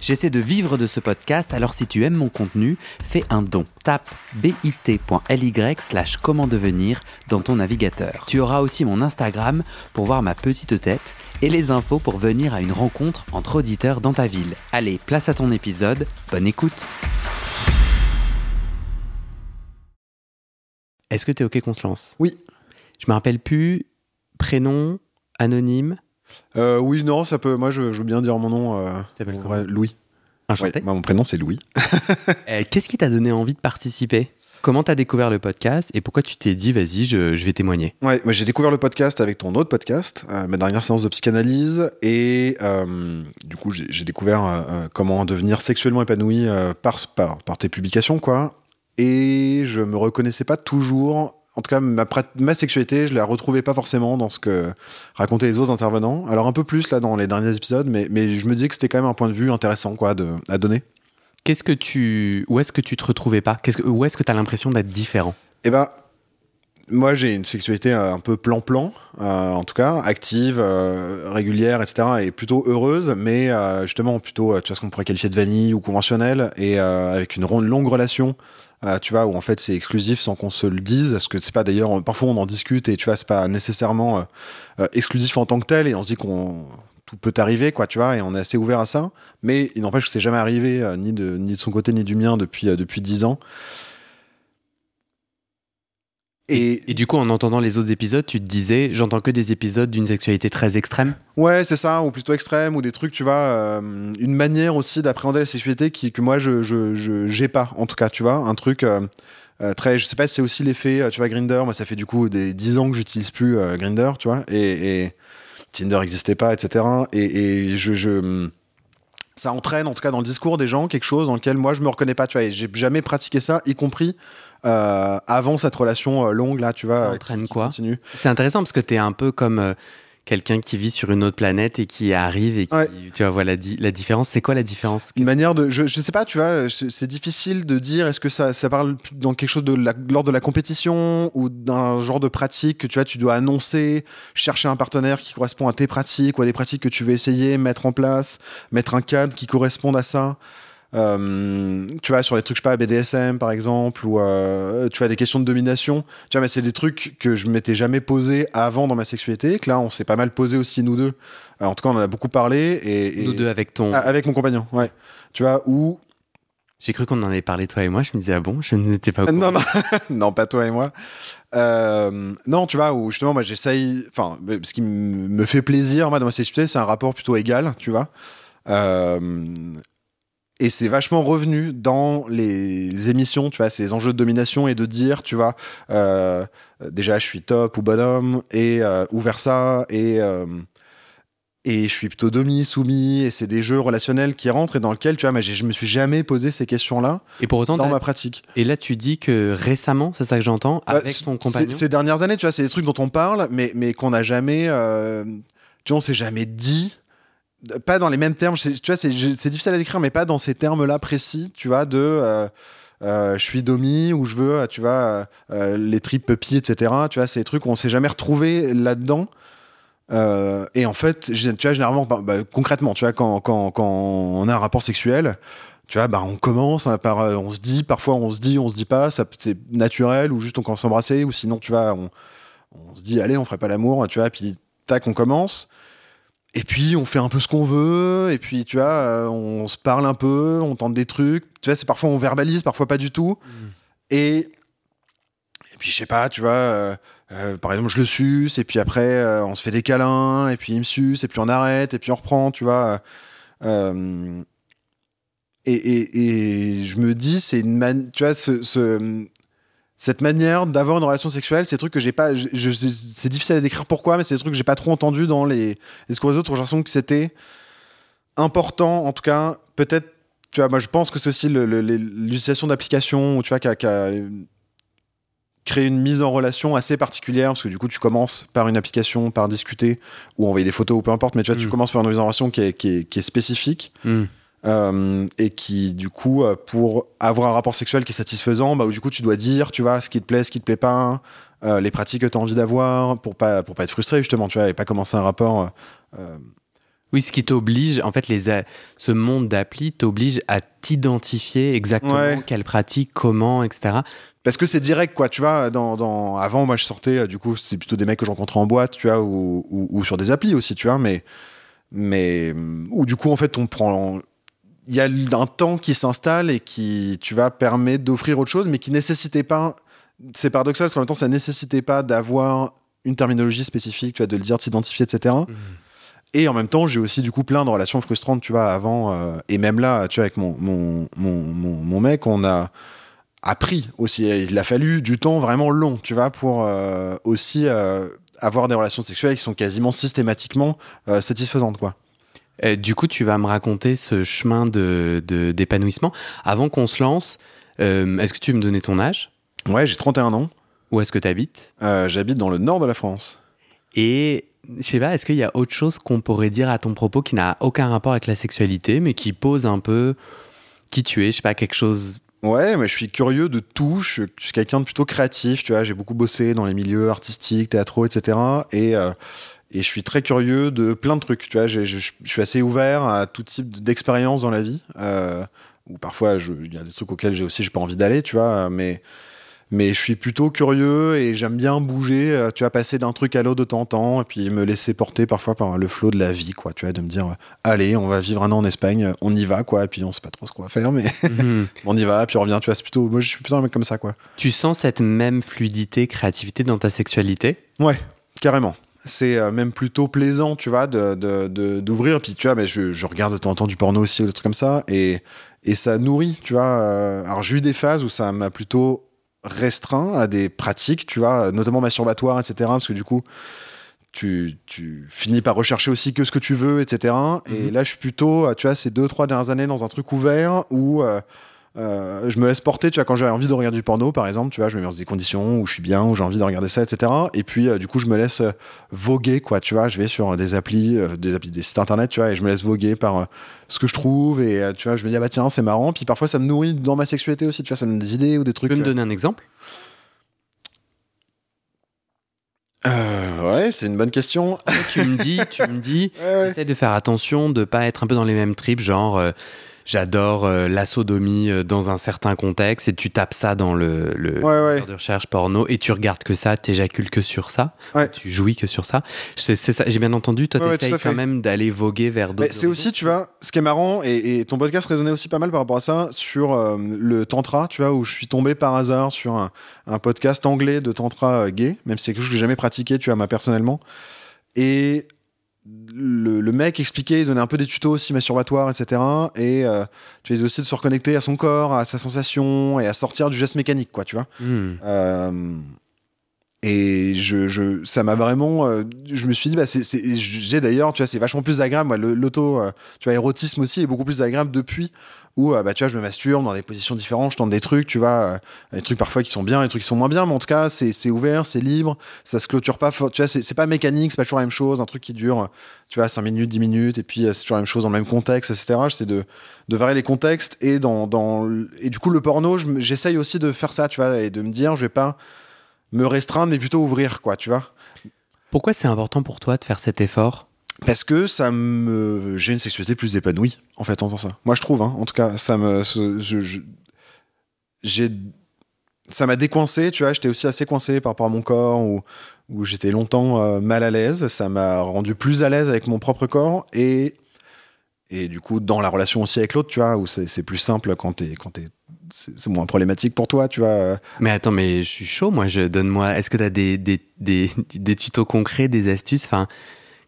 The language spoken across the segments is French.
J'essaie de vivre de ce podcast, alors si tu aimes mon contenu, fais un don. Tape bit.ly slash comment devenir dans ton navigateur. Tu auras aussi mon Instagram pour voir ma petite tête et les infos pour venir à une rencontre entre auditeurs dans ta ville. Allez, place à ton épisode, bonne écoute Est-ce que t'es ok qu'on se lance? Oui. Je me rappelle plus, prénom, anonyme Euh, oui, non, ça peut. Moi, je, je veux bien dire mon nom. Euh, T'appelles comment Louis. Enchanté. Ouais, moi, mon prénom, c'est Louis. Euh, Qu'est-ce qui t'a donné envie de participer? Comment t'as découvert le podcast et pourquoi tu t'es dit vas-y je, je vais témoigner? Ouais, moi, j'ai découvert le podcast avec ton autre podcast, euh, ma dernière séance de psychanalyse. Et euh, du coup, j'ai découvert euh, comment devenir sexuellement épanoui par, par, par tes publications, quoi. Et je me reconnaissais pas toujours. En tout cas, ma, sexualité, je la retrouvais pas forcément dans ce que racontaient les autres intervenants. Alors, un peu plus là dans les derniers épisodes, mais, mais je me disais que c'était quand même un point de vue intéressant, quoi, de, à donner. Qu'est-ce que tu où est-ce que tu te retrouvais pas? Qu'est-ce que où est-ce que t'as l'impression d'être différent? Eh ben, moi j'ai une sexualité euh, un peu plan-plan, euh, en tout cas, active, euh, régulière, etc. et plutôt heureuse, mais euh, justement plutôt, tu vois, ce qu'on pourrait qualifier de vanille ou conventionnelle, et avec une longue relation, euh, tu vois, où en fait c'est exclusif sans qu'on se le dise, parce que c'est pas d'ailleurs, parfois on en discute et tu vois, c'est pas nécessairement euh, euh, exclusif en tant que tel, et on se dit qu'on tout peut arriver, quoi, tu vois, et on est assez ouvert à ça. Mais il n'empêche que c'est jamais arrivé, euh, ni, de, ni de son côté ni du mien, depuis, euh, depuis 10 ans. Et, Et du coup en entendant les autres épisodes, tu te disais j'entends que des épisodes d'une sexualité très extrême. Ouais, c'est ça, ou plutôt extrême, ou des trucs, tu vois, euh, une manière aussi d'appréhender la sexualité qui, que moi, je je- je- j'ai pas, en tout cas, tu vois, un truc euh, euh, très, je sais pas si c'est aussi l'effet, tu vois, Grinder, moi, ça fait du coup des 10 ans que j'utilise plus Grinder, tu vois, et, et Tinder n'existait pas, etc. Et, et je, je- ça entraîne, en tout cas, dans le discours des gens, quelque chose dans lequel moi, je me reconnais pas, tu vois, et j'ai jamais pratiqué ça, y compris euh, avant cette relation euh, longue, là, tu vois. Ça euh, entraîne qui- quoi continue. C'est intéressant parce que t'es un peu comme euh, quelqu'un qui vit sur une autre planète et qui arrive et qui Ouais. tu vois voilà di- la différence. C'est quoi la différence? Une manière de je, je sais pas tu vois c'est difficile de dire est-ce que ça, ça parle dans quelque chose de l'ordre de la compétition ou d'un genre de pratique que tu vois tu dois annoncer chercher un partenaire qui correspond à tes pratiques ou à des pratiques que tu veux essayer mettre en place mettre un cadre qui corresponde à ça? Euh, tu vois sur des trucs je sais pas BDSM par exemple ou euh, tu vois des questions de domination tu vois mais c'est des trucs que je m'étais jamais posé avant dans ma sexualité que là on s'est pas mal posé aussi nous deux Euh, en tout cas on en a beaucoup parlé et, et- Nous deux avec ton. ah, avec mon compagnon, ouais. Tu vois, où. J'ai cru qu'on en avait parlé toi et moi. Je me disais ah bon, je n'étais pas au courant. Non, non, non, pas toi et moi. Euh, non, tu vois, où justement, moi, j'essaye. Enfin, ce qui me fait plaisir, moi, dans ma sexualité, c'est un rapport plutôt égal, tu vois. Euh, et c'est vachement revenu dans les, émissions, tu vois, ces enjeux de domination et de dire, tu vois, euh, déjà, je suis top ou bonhomme, et euh, ou versa, et. euh, et je suis plutôt demi, soumis, et c'est des jeux relationnels qui rentrent et dans lesquels, tu vois, j'ai- je me suis jamais posé ces questions-là Et pour autant, dans ma pratique. et là tu dis que récemment, c'est ça que j'entends, Bah, avec ton compagnon. Ces dernières années, tu vois, c'est des trucs dont on parle, mais, mais qu'on n'a jamais. euh, tu vois, on s'est jamais dit. Pas dans les mêmes termes. Tu vois, c'est difficile à décrire, mais pas dans ces termes-là précis, tu vois, de. euh, euh, je suis domi ou je veux, tu vois, euh, euh, les tripes puppy, etc. Tu vois, c'est des trucs où on s'est jamais retrouvé là-dedans. Euh, et en fait, tu vois, généralement, bah, bah, concrètement, tu vois, quand, quand, quand on a un rapport sexuel, tu vois, bah, on commence hein, par, euh, on se dit, parfois on se dit, on se dit pas, c'est naturel, ou juste on commence à s'embrasser, ou sinon, tu vois, on, se dit, allez, on ferait pas l'amour, tu vois, puis tac, on commence. Et puis, on fait un peu ce qu'on veut, et puis, tu vois, euh, on se parle un peu, on tente des trucs. Tu vois, c'est parfois on verbalise, parfois pas du tout. Mm. Et, et puis, je sais pas, tu vois, euh, euh, par exemple, je le suce, et puis après, euh, on se fait des câlins, et puis il me suce, et puis on arrête, et puis on reprend, tu vois. Et, et, et je me dis, c'est une man... tu vois, ce, ce- cette manière d'avoir une relation sexuelle, c'est des trucs que j'ai pas. c'est difficile à décrire pourquoi, mais c'est des trucs que j'ai pas trop entendu dans les, les discours des autres. J'ai l'impression que c'était important, en tout cas, peut-être. Tu vois, moi, je pense que c'est aussi l'utilisation d'applications, tu vois, qui a, créer une mise en relation assez particulière parce que du coup tu commences par une application, par discuter ou envoyer des photos ou peu importe, mais tu vois, tu Mm. commences par une mise en relation qui est, qui est, qui est spécifique Hmm. Euh, et qui du coup euh, pour avoir un rapport sexuel qui est satisfaisant, bah, où, du coup tu dois dire, tu vois, ce qui te plaît, ce qui te plaît pas, euh, les pratiques que tu as envie d'avoir pour pas pour pas être frustré justement, tu vois, et pas commencer un rapport. euh, Oui, ce qui t'oblige, en fait, les ce monde d'appli t'oblige à t'identifier exactement Ouais. quelle pratique, comment, etc. Parce que c'est direct, quoi, tu vois. Dans, dans... Avant, moi, je sortais, du coup, c'est plutôt des mecs que je rencontrais en boîte, tu vois, ou, ou, ou sur des applis aussi, tu vois, mais. Mais. Ou du coup, en fait, on prend. Il y a un temps qui s'installe et qui, tu vois, permet d'offrir autre chose, mais qui nécessitait pas. C'est paradoxal, parce qu'en même temps, ça nécessitait pas d'avoir une terminologie spécifique, tu vois, de le dire, de s'identifier, etc. Et en même temps, j'ai aussi du coup plein de relations frustrantes, tu vois, avant. euh, et même là, tu vois, avec mon, mon, mon, mon, mon mec, on a appris aussi. Il a fallu du temps vraiment long, tu vois, pour euh, aussi euh, avoir des relations sexuelles qui sont quasiment systématiquement satisfaisantes, quoi. Euh, du coup, tu vas me raconter ce chemin de, de- d'épanouissement. Avant qu'on se lance, euh, est-ce que tu veux me donner ton âge? Ouais, j'ai 31 ans. Où est-ce que tu habites Euh, J'habite dans le nord de la France. Et je sais pas, est-ce qu'il y a autre chose qu'on pourrait dire à ton propos qui n'a aucun rapport avec la sexualité, mais qui pose un peu qui tu es Je sais pas, quelque chose. Ouais, mais je suis curieux de tout. Je, suis quelqu'un de plutôt créatif, tu vois. J'ai beaucoup bossé dans les milieux artistiques, théâtraux, etc. Et, euh, et je suis très curieux de plein de trucs, tu vois. Je, je suis assez ouvert à tout type d'expérience dans la vie. Euh, ou parfois, il y a des trucs auxquels j'ai aussi j'ai pas envie d'aller, tu vois. Mais, mais je suis plutôt curieux et j'aime bien bouger, euh, tu vois, passer d'un truc à l'autre de temps en temps et puis me laisser porter parfois par le flot de la vie, quoi. Tu vois, de me dire, euh, allez, on va vivre un an en Espagne, on y va, quoi. Et puis on sait pas trop ce qu'on va faire, mais Mhm. on y va, puis on revient, tu vois, c'est plutôt, moi je suis plutôt un mec comme ça, quoi. tu sens cette même fluidité, créativité dans ta sexualité? Ouais, carrément. C'est euh, même plutôt plaisant, tu vois, de, de- de- d'ouvrir. Puis tu vois, mais je, je regarde de temps en temps du porno aussi, des trucs comme ça, et, et ça nourrit, tu vois. euh, alors j'ai eu des phases où ça m'a plutôt restreint à des pratiques, tu vois, notamment masturbatoires, etc. Parce que du coup, tu, tu finis par rechercher aussi que ce que tu veux, etc. Et Mhm. là, je suis plutôt, euh, tu vois, ces deux, trois dernières années dans un truc ouvert où euh, euh, je me laisse porter, tu vois, quand j'ai envie de regarder du porno, par exemple, tu vois, je me mets dans des conditions où je suis bien, où j'ai envie de regarder ça, etc. Et puis, euh, du coup, je me laisse euh, voguer, quoi, tu vois, je vais sur des applis, euh, des applis, des sites internet, tu vois, et je me laisse voguer par ce que je trouve, et tu vois, je me dis, ah bah tiens, c'est marrant. Puis parfois, ça me nourrit dans ma sexualité aussi, tu vois, ça me donne des idées ou des Tu trucs. peux me donner un exemple? Euh, ouais, c'est une bonne question. Tu me dis, tu me dis, Ouais, ouais. essaie de faire attention, de pas être un peu dans les mêmes trips, genre euh, j'adore euh, la sodomie euh, dans un certain contexte et tu tapes ça dans le, le Ouais, ouais. de recherche porno et tu regardes que ça, t'éjacules que sur ça, Ouais. tu jouis que sur ça. C'est ça, j'ai bien entendu, toi t'essayes quand même d'aller voguer vers d'autres. C'est aussi, tu vois, ce qui est marrant, et, et ton podcast résonnait aussi pas mal par rapport à ça, sur euh, le tantra, tu vois, où je suis tombé par hasard sur un, un podcast anglais de tantra euh, gay, même si c'est quelque chose que j'ai jamais pratiqué, tu vois, moi personnellement. Et le, le mec expliquait, il donnait un peu des tutos aussi masturbatoires, etc. Et euh, tu faisais aussi de se reconnecter à son corps, à sa sensation, et à sortir du geste mécanique, quoi, tu vois. Hmm. Euh, et je, je, ça m'a vraiment. euh, je me suis dit, bah, j'ai d'ailleurs, tu vois, c'est vachement plus agréable. L'auto, euh, tu vois, érotisme aussi est beaucoup plus agréable depuis où, euh, bah, tu vois, je me masturbe dans des positions différentes, je tente des trucs, tu vois, des trucs parfois qui sont bien, des trucs qui sont moins bien, mais en tout cas, c'est, ouvert, c'est libre, ça se clôture pas, tu vois, c'est, pas mécanique, c'est pas toujours la même chose, un truc qui dure, tu vois, 5 minutes, 10 minutes, et puis c'est toujours la même chose dans le même contexte, etc. J'essaie de, de varier les contextes et dans, dans, et du coup, le porno, j'essaye aussi de faire ça, tu vois, et de me dire, je vais pas me restreindre, mais plutôt ouvrir, quoi, tu vois. Pourquoi c'est important pour toi de faire cet effort? Parce que ça me. J'ai une sexualité plus épanouie, en fait, en faisant ça. Moi, je trouve, hein. en tout cas, ça me. je- J'ai. Ça m'a décoincé, tu vois. J'étais aussi assez coincé par rapport à mon corps, où, où j'étais longtemps euh, mal à l'aise. Ça m'a rendu plus à l'aise avec mon propre corps et. Et du coup, dans la relation aussi avec l'autre, tu vois, où c'est c'est plus simple quand t'es. Quand t'es c'est c'est moins problématique pour toi, tu vois. Mais attends, mais je suis chaud, moi, je donne-moi. Est-ce que tu as des, des, des, des tutos concrets, des astuces Enfin,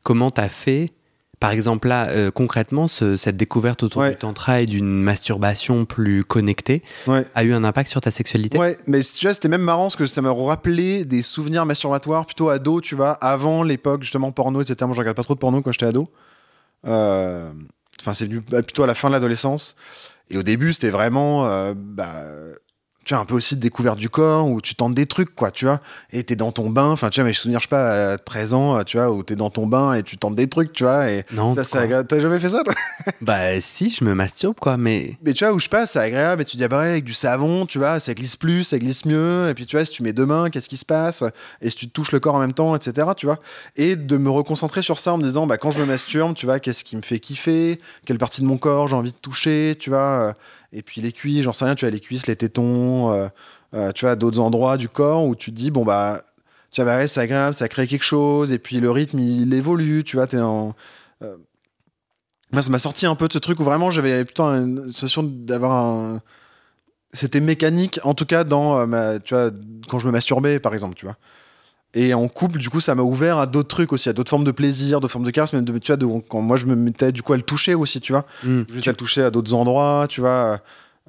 comment t'as fait? Par exemple, là, euh, concrètement, ce- cette découverte autour Ouais. du tantra et d'une masturbation plus connectée Ouais. a eu un impact sur ta sexualité? Ouais, mais tu vois, c'était même marrant parce que ça m'a rappelé des souvenirs masturbatoires plutôt ado, tu vois, avant l'époque justement porno, etc. Moi, je regarde pas trop de porno quand j'étais ado. Euh, Enfin, c'est venu bah, plutôt à la fin de l'adolescence. Et au début, c'était vraiment. euh, bah, tu vois, un peu aussi de découverte du corps, où tu tentes des trucs, quoi, tu vois, et t'es dans ton bain, enfin, tu vois, mais je me souviens, je sais pas, à 13 ans, tu vois, où t'es dans ton bain et tu tentes des trucs, tu vois, et Non, ça, ça, t'as jamais fait ça, toi? Bah si, je me masturbe quoi, mais Mais tu vois, où je passe, c'est agréable, et tu dis, ah bah ouais, avec du savon, tu vois, ça glisse plus, ça glisse mieux, et puis tu vois, si tu mets deux mains, qu'est-ce qui se passe? Et si tu touches le corps en même temps, etc., tu vois, et de me reconcentrer sur ça en me disant, bah quand je me masturbe, tu vois, qu'est-ce qui me fait kiffer? Quelle partie de mon corps j'ai envie de toucher, tu vois euh, Et puis les cuisses, j'en sais rien, tu vois, les cuisses, les tétons, euh, euh, tu vois, d'autres endroits du corps où tu te dis, bon bah, tu vois, bah ouais, c'est agréable, ça crée quelque chose, et puis le rythme, il évolue, tu vois, t'es en. euh, Moi, ça m'a sorti un peu de ce truc où vraiment j'avais plutôt une sensation d'avoir un. C'était mécanique, en tout cas, dans ma. Tu vois, quand je me masturbais, par exemple, tu vois. Et en couple, du coup, ça m'a ouvert à d'autres trucs aussi, à d'autres formes de plaisir, d'autres formes de caresse, même de, tu vois, de- quand moi je me mettais du coup à le toucher aussi, tu vois. hmm, Je vais le toucher à d'autres endroits, tu vois,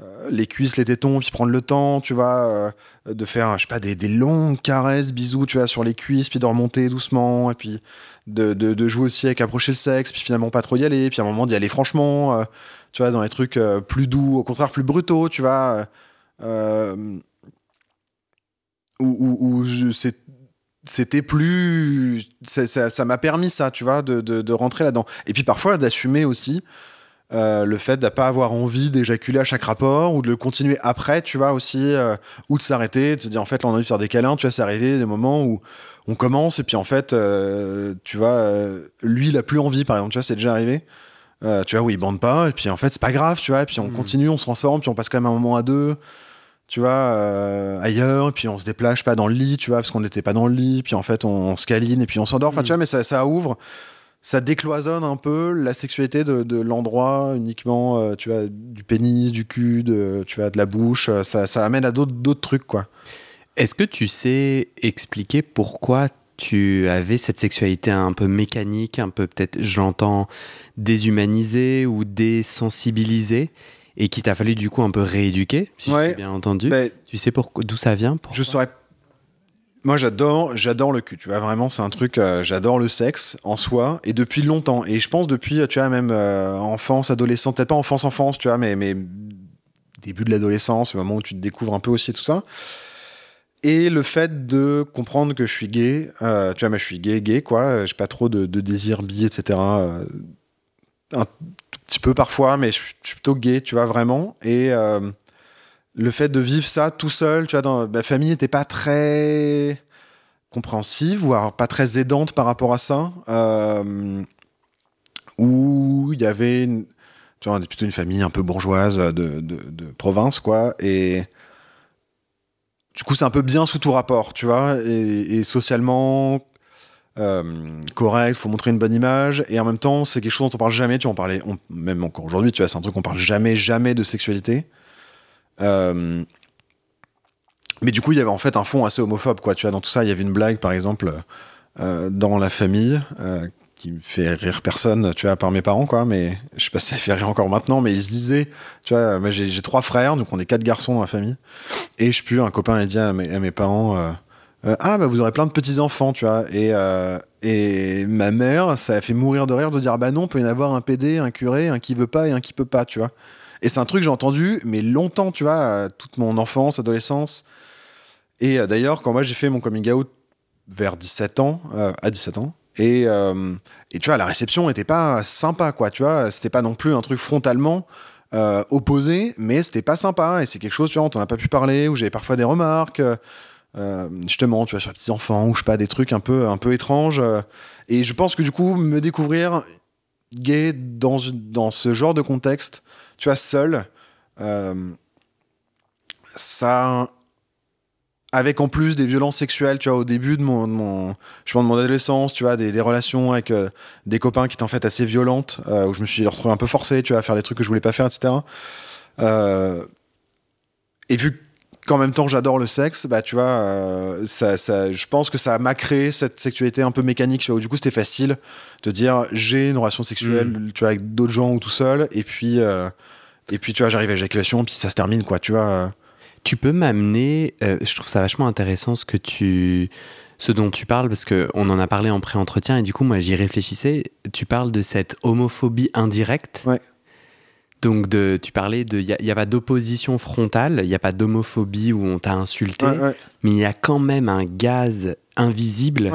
euh, les cuisses, les tétons, puis prendre le temps, tu vois, euh, de faire, je sais pas, des, des longues caresses, bisous, tu vois, sur les cuisses, puis de remonter doucement, et puis de, de, de jouer aussi avec approcher le sexe, puis finalement pas trop y aller, puis à un moment d'y aller franchement, euh, tu vois, dans les trucs euh, plus doux, au contraire plus brutaux, tu vois, euh, où, où, c'est- c'était plus ça m'a permis ça tu vois de, de, de rentrer là-dedans. Et puis parfois d'assumer aussi euh, le fait de pas avoir envie d'éjaculer à chaque rapport ou de le continuer après tu vois aussi euh, ou de s'arrêter de se dire en fait là on a envie de faire des câlins tu vois c'est arrivé des moments où on commence et puis en fait euh, tu vois lui il a plus envie par exemple tu vois c'est déjà arrivé. Tu vois où il bande pas et puis en fait c'est pas grave tu vois et puis on Mhm. continue on se transforme puis on passe quand même un moment à deux tu vois, euh, ailleurs, puis on se déplace je sais pas dans le lit, tu vois, parce qu'on n'était pas dans le lit, puis en fait on, on se câline, et puis on s'endort, enfin Mm. tu vois, mais ça, ça ouvre, ça décloisonne un peu la sexualité de, de l'endroit uniquement, euh, tu vois, du pénis, du cul, de, tu vois, de la bouche, euh, ça, ça amène à d'autres trucs, quoi. Est-ce que tu sais expliquer pourquoi tu avais cette sexualité un peu mécanique, un peu peut-être, j'entends, déshumanisée ou désensibilisée, et qui t'a fallu du coup un peu rééduquer, si Ouais. j'ai bien entendu Mais Tu sais d'où ça vient je saurais. Moi, j'adore, j'adore le cul. Tu vois, vraiment, c'est un truc. euh, j'adore le sexe en soi et depuis longtemps. Et je pense depuis, tu vois, même euh, enfance, adolescence, peut-être pas enfance, enfance, tu vois, mais mais début de l'adolescence, le moment où tu te découvres un peu aussi tout ça. Et le fait de comprendre que je suis gay, euh, tu vois, mais je suis gay, gay, quoi. J'ai pas trop de, de désir bi, etc. un petit peu parfois, mais je suis plutôt gay, tu vois, vraiment. Et euh, le fait de vivre ça tout seul, tu vois, dans ma famille n'était pas très compréhensive, voire pas très aidante par rapport à ça. Euh, où il y avait, une, tu vois, on plutôt une famille un peu bourgeoise de, de, province, quoi. Et du coup, c'est un peu bien sous tout rapport, tu vois, et socialement euh, correct, faut montrer une bonne image, et en même temps, c'est quelque chose dont on parle jamais, tu parlait, on- même encore aujourd'hui, tu vois, c'est un truc qu'on parle jamais, jamais de sexualité. Euh, mais du coup, il y avait en fait un fond assez homophobe, quoi, tu vois, dans tout ça, il y avait une blague, par exemple, euh, dans la famille, euh, qui me fait rire personne, tu vois, par mes parents, quoi, mais je sais pas si ça fait rire encore maintenant, mais ils se disaient, tu vois, j'ai trois frères, donc on est quatre garçons dans la famille, et je puis un copain a dit à mes parents, euh, ah bah vous aurez plein de petits enfants, tu vois, et euh, et ma mère, ça a fait mourir de rire de dire bah non, on peut y en avoir un PD, un curé, un qui veut pas et un qui peut pas, tu vois. Et c'est un truc que j'ai entendu, mais longtemps, tu vois, euh, toute mon enfance, adolescence. Et d'ailleurs, quand moi j'ai fait mon coming out vers 17 ans, à 17 ans, et, et tu vois, la réception était pas sympa, quoi, tu vois, c'était pas non plus un truc frontalement opposé, mais c'était pas sympa, et c'est quelque chose, tu vois, dont on n'a pas pu parler, où j'avais parfois des remarques, euh, justement, tu vois, sur les petits enfants, ou je sais pas, des trucs un peu, un peu étranges. euh, et je pense que du coup, me découvrir gay dans, ce genre de contexte, tu vois, seul, euh, ça. Avec en plus des violences sexuelles, tu vois, au début de mon, de mon, je pense de mon adolescence, tu vois, des, relations avec euh, des copains qui étaient en fait assez violentes, où je me suis retrouvé un peu forcé, tu vois, à faire des trucs que je voulais pas faire, etc. Et vu qu'en même temps j'adore le sexe, bah tu vois, euh, ça, ça, je pense que ça m'a créé cette sexualité un peu mécanique, tu vois, où du coup c'était facile de dire j'ai une relation sexuelle, tu vois, avec d'autres gens ou tout seul, et puis, euh, et puis tu vois, j'arrive à l'éjaculation, puis ça se termine, quoi, tu vois. euh. Tu peux m'amener, euh, je trouve ça vachement intéressant ce que tu, ce dont tu parles parce que on en a parlé en pré-entretien et du coup moi j'y réfléchissais. Tu parles de cette homophobie indirecte. Ouais. Donc, de, tu parlais de. Il n'y a, pas d'opposition frontale, il n'y a pas d'homophobie où on t'a insulté, mais il y a quand même un gaz invisible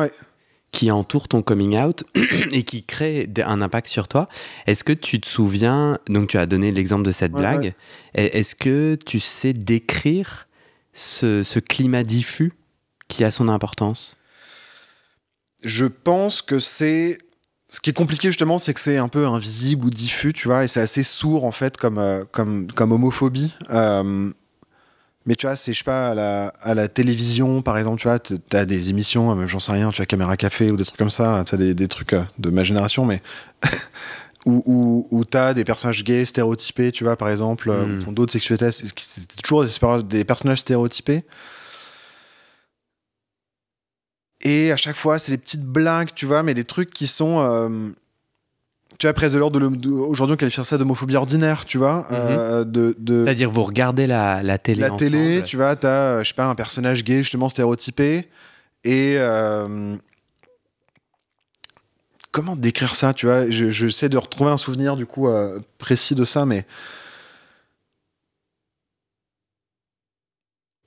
qui entoure ton coming out et qui crée un impact sur toi. Est-ce que tu te souviens, donc tu as donné l'exemple de cette blague, est-ce que tu sais décrire ce, ce, climat diffus qui a son importance? Je pense que c'est... Ce qui est compliqué justement, c'est que c'est un peu invisible ou diffus, tu vois, et c'est assez sourd en fait comme, euh, comme, comme homophobie. Euh, mais tu vois, c'est, je sais pas, à la, à la, télévision, par exemple, tu vois, t'as des émissions, même j'en sais rien, tu as Caméra Café ou des trucs comme ça, tu as des, des, trucs euh, de ma génération, mais où, où, où t'as des personnages gays stéréotypés, tu vois, par exemple, mm. ou d'autres sexualités, c'est toujours des, des, personnages stéréotypés. Et à chaque fois, c'est des petites blagues, tu vois, mais des trucs qui sont. Euh, tu vois, presque de l'ordre de, aujourd'hui on qualifie ça d'homophobie ordinaire, tu vois. Euh, mhm. de, de C'est-à-dire vous regardez la, la télé. La télé, tu vois, t'as, euh, je sais pas, un personnage gay justement stéréotypé et euh, comment décrire ça, tu vois? Je, je, sais de retrouver un souvenir du coup précis de ça, mais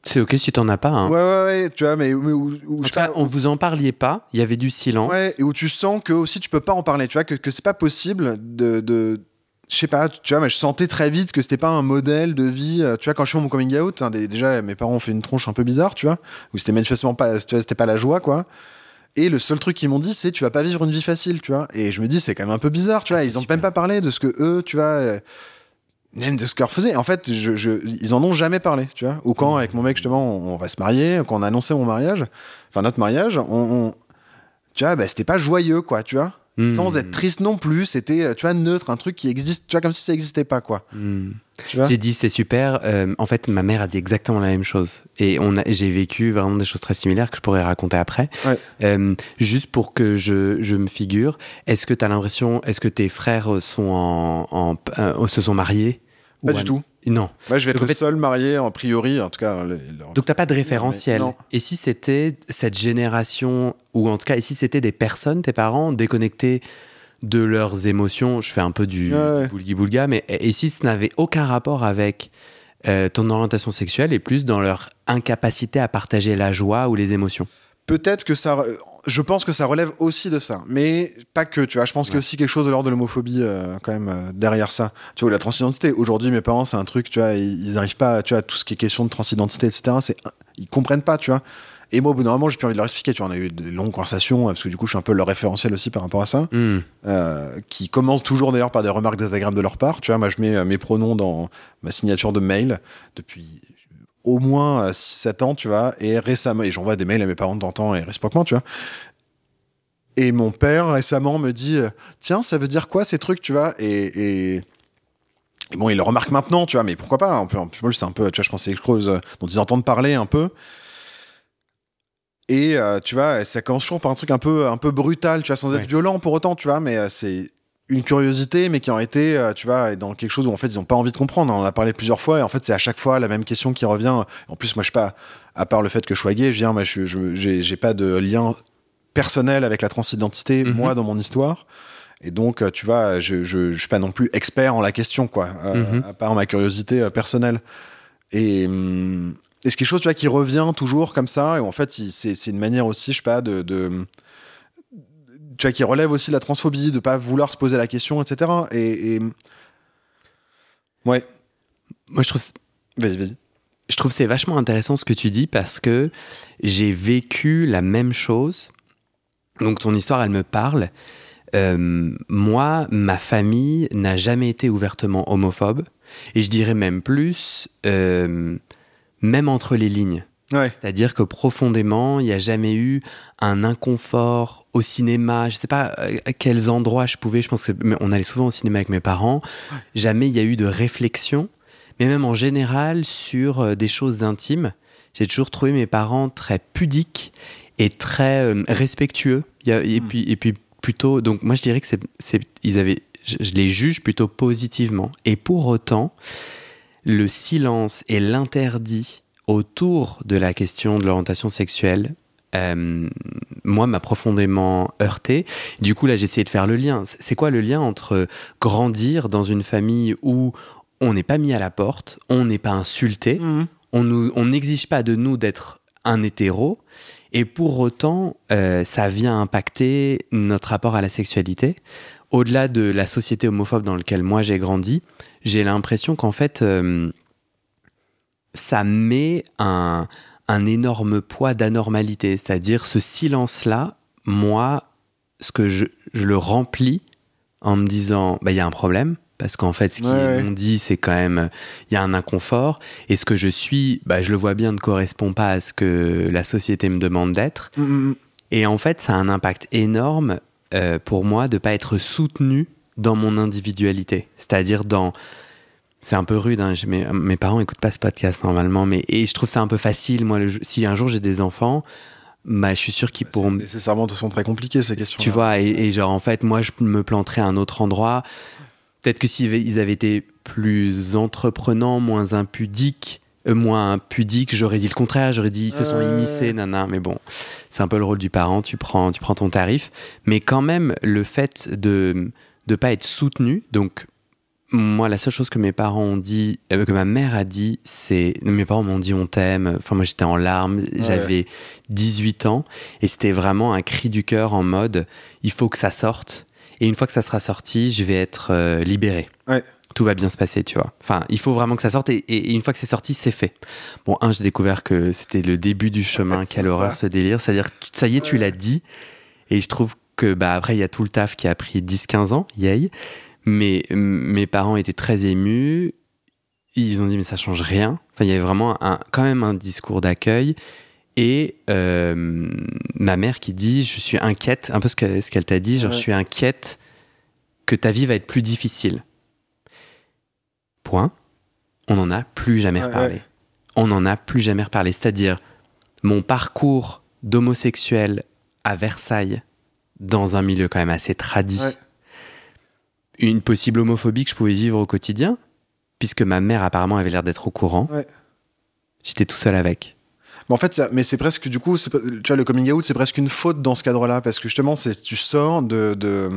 C'est ok si t'en as pas. Hein. Ouais, ouais, ouais, tu vois, mais, où, je pas, on vous en parliez pas, il y avait du silence. Ouais, et où tu sens que aussi tu peux pas en parler, tu vois, que, que c'est pas possible de, de je sais pas, tu vois, mais je sentais très vite que c'était pas un modèle de vie. Euh, tu vois, quand je fais mon coming out, hein, déjà mes parents ont fait une tronche un peu bizarre, tu vois, où c'était manifestement pas, tu vois, c'était pas la joie, quoi. Et le seul truc qu'ils m'ont dit, c'est tu vas pas vivre une vie facile, tu vois. Et je me dis, c'est quand même un peu bizarre, tu vois. Ah, ils ont même pas parlé de ce que eux, tu vois. Même de ce qu'ils faisaient. En fait, ils en ont jamais parlé, tu vois. Ou quand, avec mon mec, justement, on, reste marié, quand on a annoncé mon mariage, enfin notre mariage, on, tu vois, bah, c'était pas joyeux, quoi, tu vois. Hmm. Sans être triste non plus, c'était, tu vois, neutre, un truc qui existe, tu vois, comme si ça existait pas, quoi. Hmm. J'ai dit c'est super. Euh, en fait, ma mère a dit exactement la même chose. Et on j'ai vécu vraiment des choses très similaires que je pourrais raconter après. Euh, juste pour que je, je me figure, est-ce que tu as l'impression, est-ce que tes frères sont en, en euh, se sont mariés Pas du tout. Non. Moi, je vais être le seul marié, en priori, en tout cas. Donc, t'as pas de référentiel. Et si c'était cette génération, ou en tout cas, et si c'était des personnes, tes parents, déconnectés de leurs émotions. Je fais un peu du boulgui-boulga, mais et, si ce n'avait aucun rapport avec euh, ton orientation sexuelle et plus dans leur incapacité à partager la joie ou les émotions? Peut-être que ça. Je pense que ça relève aussi de ça, mais pas que. Tu vois, je pense qu'il y a aussi quelque chose de l'ordre de l'homophobie euh, quand même euh, derrière ça. Tu vois, la transidentité. Aujourd'hui, mes parents, c'est un truc. Tu vois, ils n'arrivent pas. Tu vois, tout ce qui est question de transidentité, etc. C'est ils comprennent pas. Tu vois. Et moi, au bout d'un moment, j'ai plus envie de leur expliquer. Tu vois, on a eu des longues conversations, parce que du coup, je suis un peu leur référentiel aussi par rapport à ça, hmm. euh, qui commence toujours d'ailleurs par des remarques désagréables de leur part. Tu vois, moi, je mets euh, mes pronoms dans ma signature de mail depuis au moins 6-7 ans, tu vois, et récemment, et j'envoie des mails à mes parents de temps et réciproquement, tu vois. Et mon père récemment me dit euh, Tiens, ça veut dire quoi ces trucs, tu vois? Et, et, bon, il le remarque maintenant, tu vois, mais pourquoi pas En plus, c'est un peu, tu vois, je pensais quelque chose dont ils entendent parler un peu. Et euh, tu vois, ça commence toujours par un truc un peu, un peu brutal, tu vois, sans être violent pour autant, tu vois, mais euh, c'est une curiosité, mais qui ont été, euh, tu vois, dans quelque chose où en fait ils n'ont pas envie de comprendre. On en a parlé plusieurs fois, et en fait c'est à chaque fois la même question qui revient. En plus, moi je suis pas, à part le fait que je sois gay, je viens, moi je, j'ai pas de lien personnel avec la transidentité, mhm. moi dans mon histoire. Et donc, tu vois, je, je, suis pas non plus expert en la question, quoi, mhm. à part ma curiosité personnelle. Et, hum, et c'est quelque chose tu vois, qui revient toujours comme ça, et en fait, c'est une manière aussi, je sais pas, de, tu vois, qui relève aussi la transphobie, de pas vouloir se poser la question, etc. Et, ouais. Moi, je trouve. Vas-y, vas-y. Je trouve c'est vachement intéressant ce que tu dis parce que j'ai vécu la même chose. Donc ton histoire, elle me parle. Euh, moi, ma famille n'a jamais été ouvertement homophobe. Et je dirais même plus, euh, même entre les lignes. C'est-à-dire que profondément, il n'y a jamais eu un inconfort au cinéma. Je ne sais pas euh, à quels endroits je pouvais. Je pense que on allait souvent au cinéma avec mes parents. Jamais il y a eu de réflexion, mais même en général sur euh, des choses intimes. J'ai toujours trouvé mes parents très pudiques et très euh, respectueux. et, hmm. puis, et puis plutôt. Donc moi, je dirais que c'est, ils avaient. je les juge plutôt positivement. Et pour autant, le silence et l'interdit autour de la question de l'orientation sexuelle euh, moi, m'a profondément heurté. Du coup, là, j'ai essayé de faire le lien. C'est quoi le lien entre grandir dans une famille où on n'est pas mis à la porte, on n'est pas insulté, Mhm. on n'exige pas de nous d'être un hétéro, et pour autant, euh, ça vient impacter notre rapport à la sexualité. Au-delà de la société homophobe dans laquelle moi j'ai grandi, j'ai l'impression qu'en fait, euh, ça met un, un énorme poids d'anormalité. C'est-à-dire ce silence-là, moi, ce que je, je le remplis en me disant, bah, il y a un problème. Parce qu'en fait, ce qui Ouais, non dit, c'est quand même, il y a un inconfort. Et ce que je suis, bah, je le vois bien, ne correspond pas à ce que la société me demande d'être. Mhm. Et en fait, ça a un impact énorme euh, pour moi de pas être soutenu dans mon individualité. C'est-à-dire dans... C'est un peu rude, hein, j'ai- mes, mes parents écoutent pas ce podcast normalement, mais et je trouve ça un peu facile. Moi, le- si un jour j'ai des enfants, bah, je suis sûr qu'ils pourront C'est me nécessairement de façon très compliqué ces questions. tu vois, et, et genre, en fait, moi, je me planterais à un autre endroit. Peut-être que s'ils avaient- ils avaient été plus entreprenants, moins impudiques, euh, moins pudiques, j'aurais dit le contraire, j'aurais dit ils se sont Ouais. immiscés, nana. Mais bon, c'est un peu le rôle du parent, tu prends, tu prends ton tarif. Mais quand même, le fait de ne pas être soutenu, donc. Moi, la seule chose que mes parents ont dit, euh, que ma mère a dit, c'est. Mes parents m'ont dit on t'aime. Enfin, moi, j'étais en larmes. J'avais 18 ans. Et c'était vraiment un cri du cœur en mode il faut que ça sorte. Et une fois que ça sera sorti, je vais être euh, libéré. Ouais. Tout va bien se passer, tu vois. Enfin, il faut vraiment que ça sorte. Et, et- et une fois que c'est sorti, c'est fait. Bon, un, j'ai découvert que c'était le début du chemin. Ouais, Quelle horreur ça. ce délire. C'est-à-dire, ça y est, tu l'as dit. Et je trouve que, bah, après, il y a tout le taf qui a pris 10-15 ans. Yay. Mais mes parents étaient très émus. Ils ont dit, mais ça change rien. Enfin, il y avait vraiment un, quand même un discours d'accueil. Et euh, ma mère qui dit Je suis inquiète, un peu ce que- ce qu'elle t'a dit, genre Ouais. je suis inquiète que ta vie va être plus difficile. Point. On n'en a plus jamais Ouais, reparlé. ouais. On n'en a plus jamais reparlé. C'est-à-dire, mon parcours d'homosexuel à Versailles, dans un milieu quand même assez tradit. Une possible homophobie que je pouvais vivre au quotidien, puisque ma mère apparemment avait l'air d'être au courant. Ouais. J'étais tout seul avec. Mais en fait, ça, mais c'est presque du coup, tu vois, le coming out, c'est presque une faute dans ce cadre-là, parce que justement, c'est tu sors de de,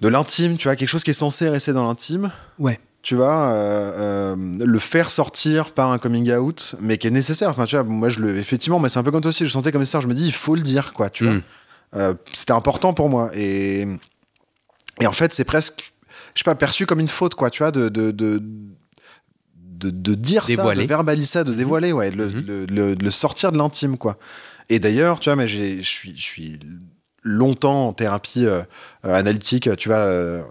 de l'intime, tu vois, quelque chose qui est censé rester dans l'intime. Ouais. Tu vois, euh, euh, le faire sortir par un coming out, mais qui est nécessaire. Enfin, tu vois, moi, je le, effectivement, mais c'est un peu comme toi aussi. Je sentais comme ça. Je me dis, il faut le dire, quoi. Tu vois. Mm. Euh, c'était important pour moi. Et et en fait, c'est presque, je sais pas, perçu comme une faute, quoi. Tu vois, de de de de, de dire Dévoiler. ça, de verbaliser ça, de dévoiler, ouais, de le, Mhm. le- le- sortir de l'intime, quoi. Et d'ailleurs, tu vois, mais je suis, je suis longtemps en thérapie euh, euh, analytique, tu vois, euh,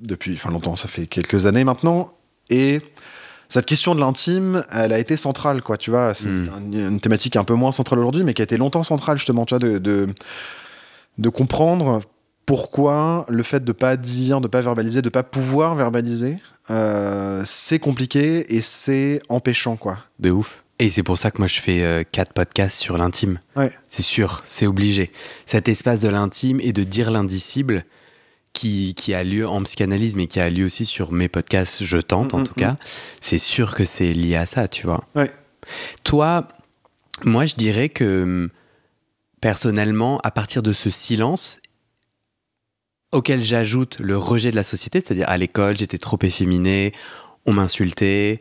depuis, enfin longtemps, ça fait quelques années maintenant, et cette question de l'intime, elle a été centrale, quoi, tu vois, c'est Mm. un- une thématique un peu moins centrale aujourd'hui, mais qui a été longtemps centrale, justement, tu vois, de, de, de comprendre pourquoi le fait de pas dire, de pas verbaliser, de pas pouvoir verbaliser, euh, c'est compliqué et c'est empêchant, quoi. De ouf. Et c'est pour ça que moi je fais euh, quatre podcasts sur l'intime. Ouais. C'est sûr, c'est obligé. Cet espace de l'intime et de dire l'indicible qui, qui a lieu en psychanalyse, mais qui a lieu aussi sur mes podcasts, je tente en Mm, tout mm, cas, c'est sûr que c'est lié à ça, tu vois. Ouais. Toi, moi je dirais que personnellement, à partir de ce silence, auquel j'ajoute le rejet de la société, c'est-à-dire à l'école, j'étais trop efféminé, on m'insultait,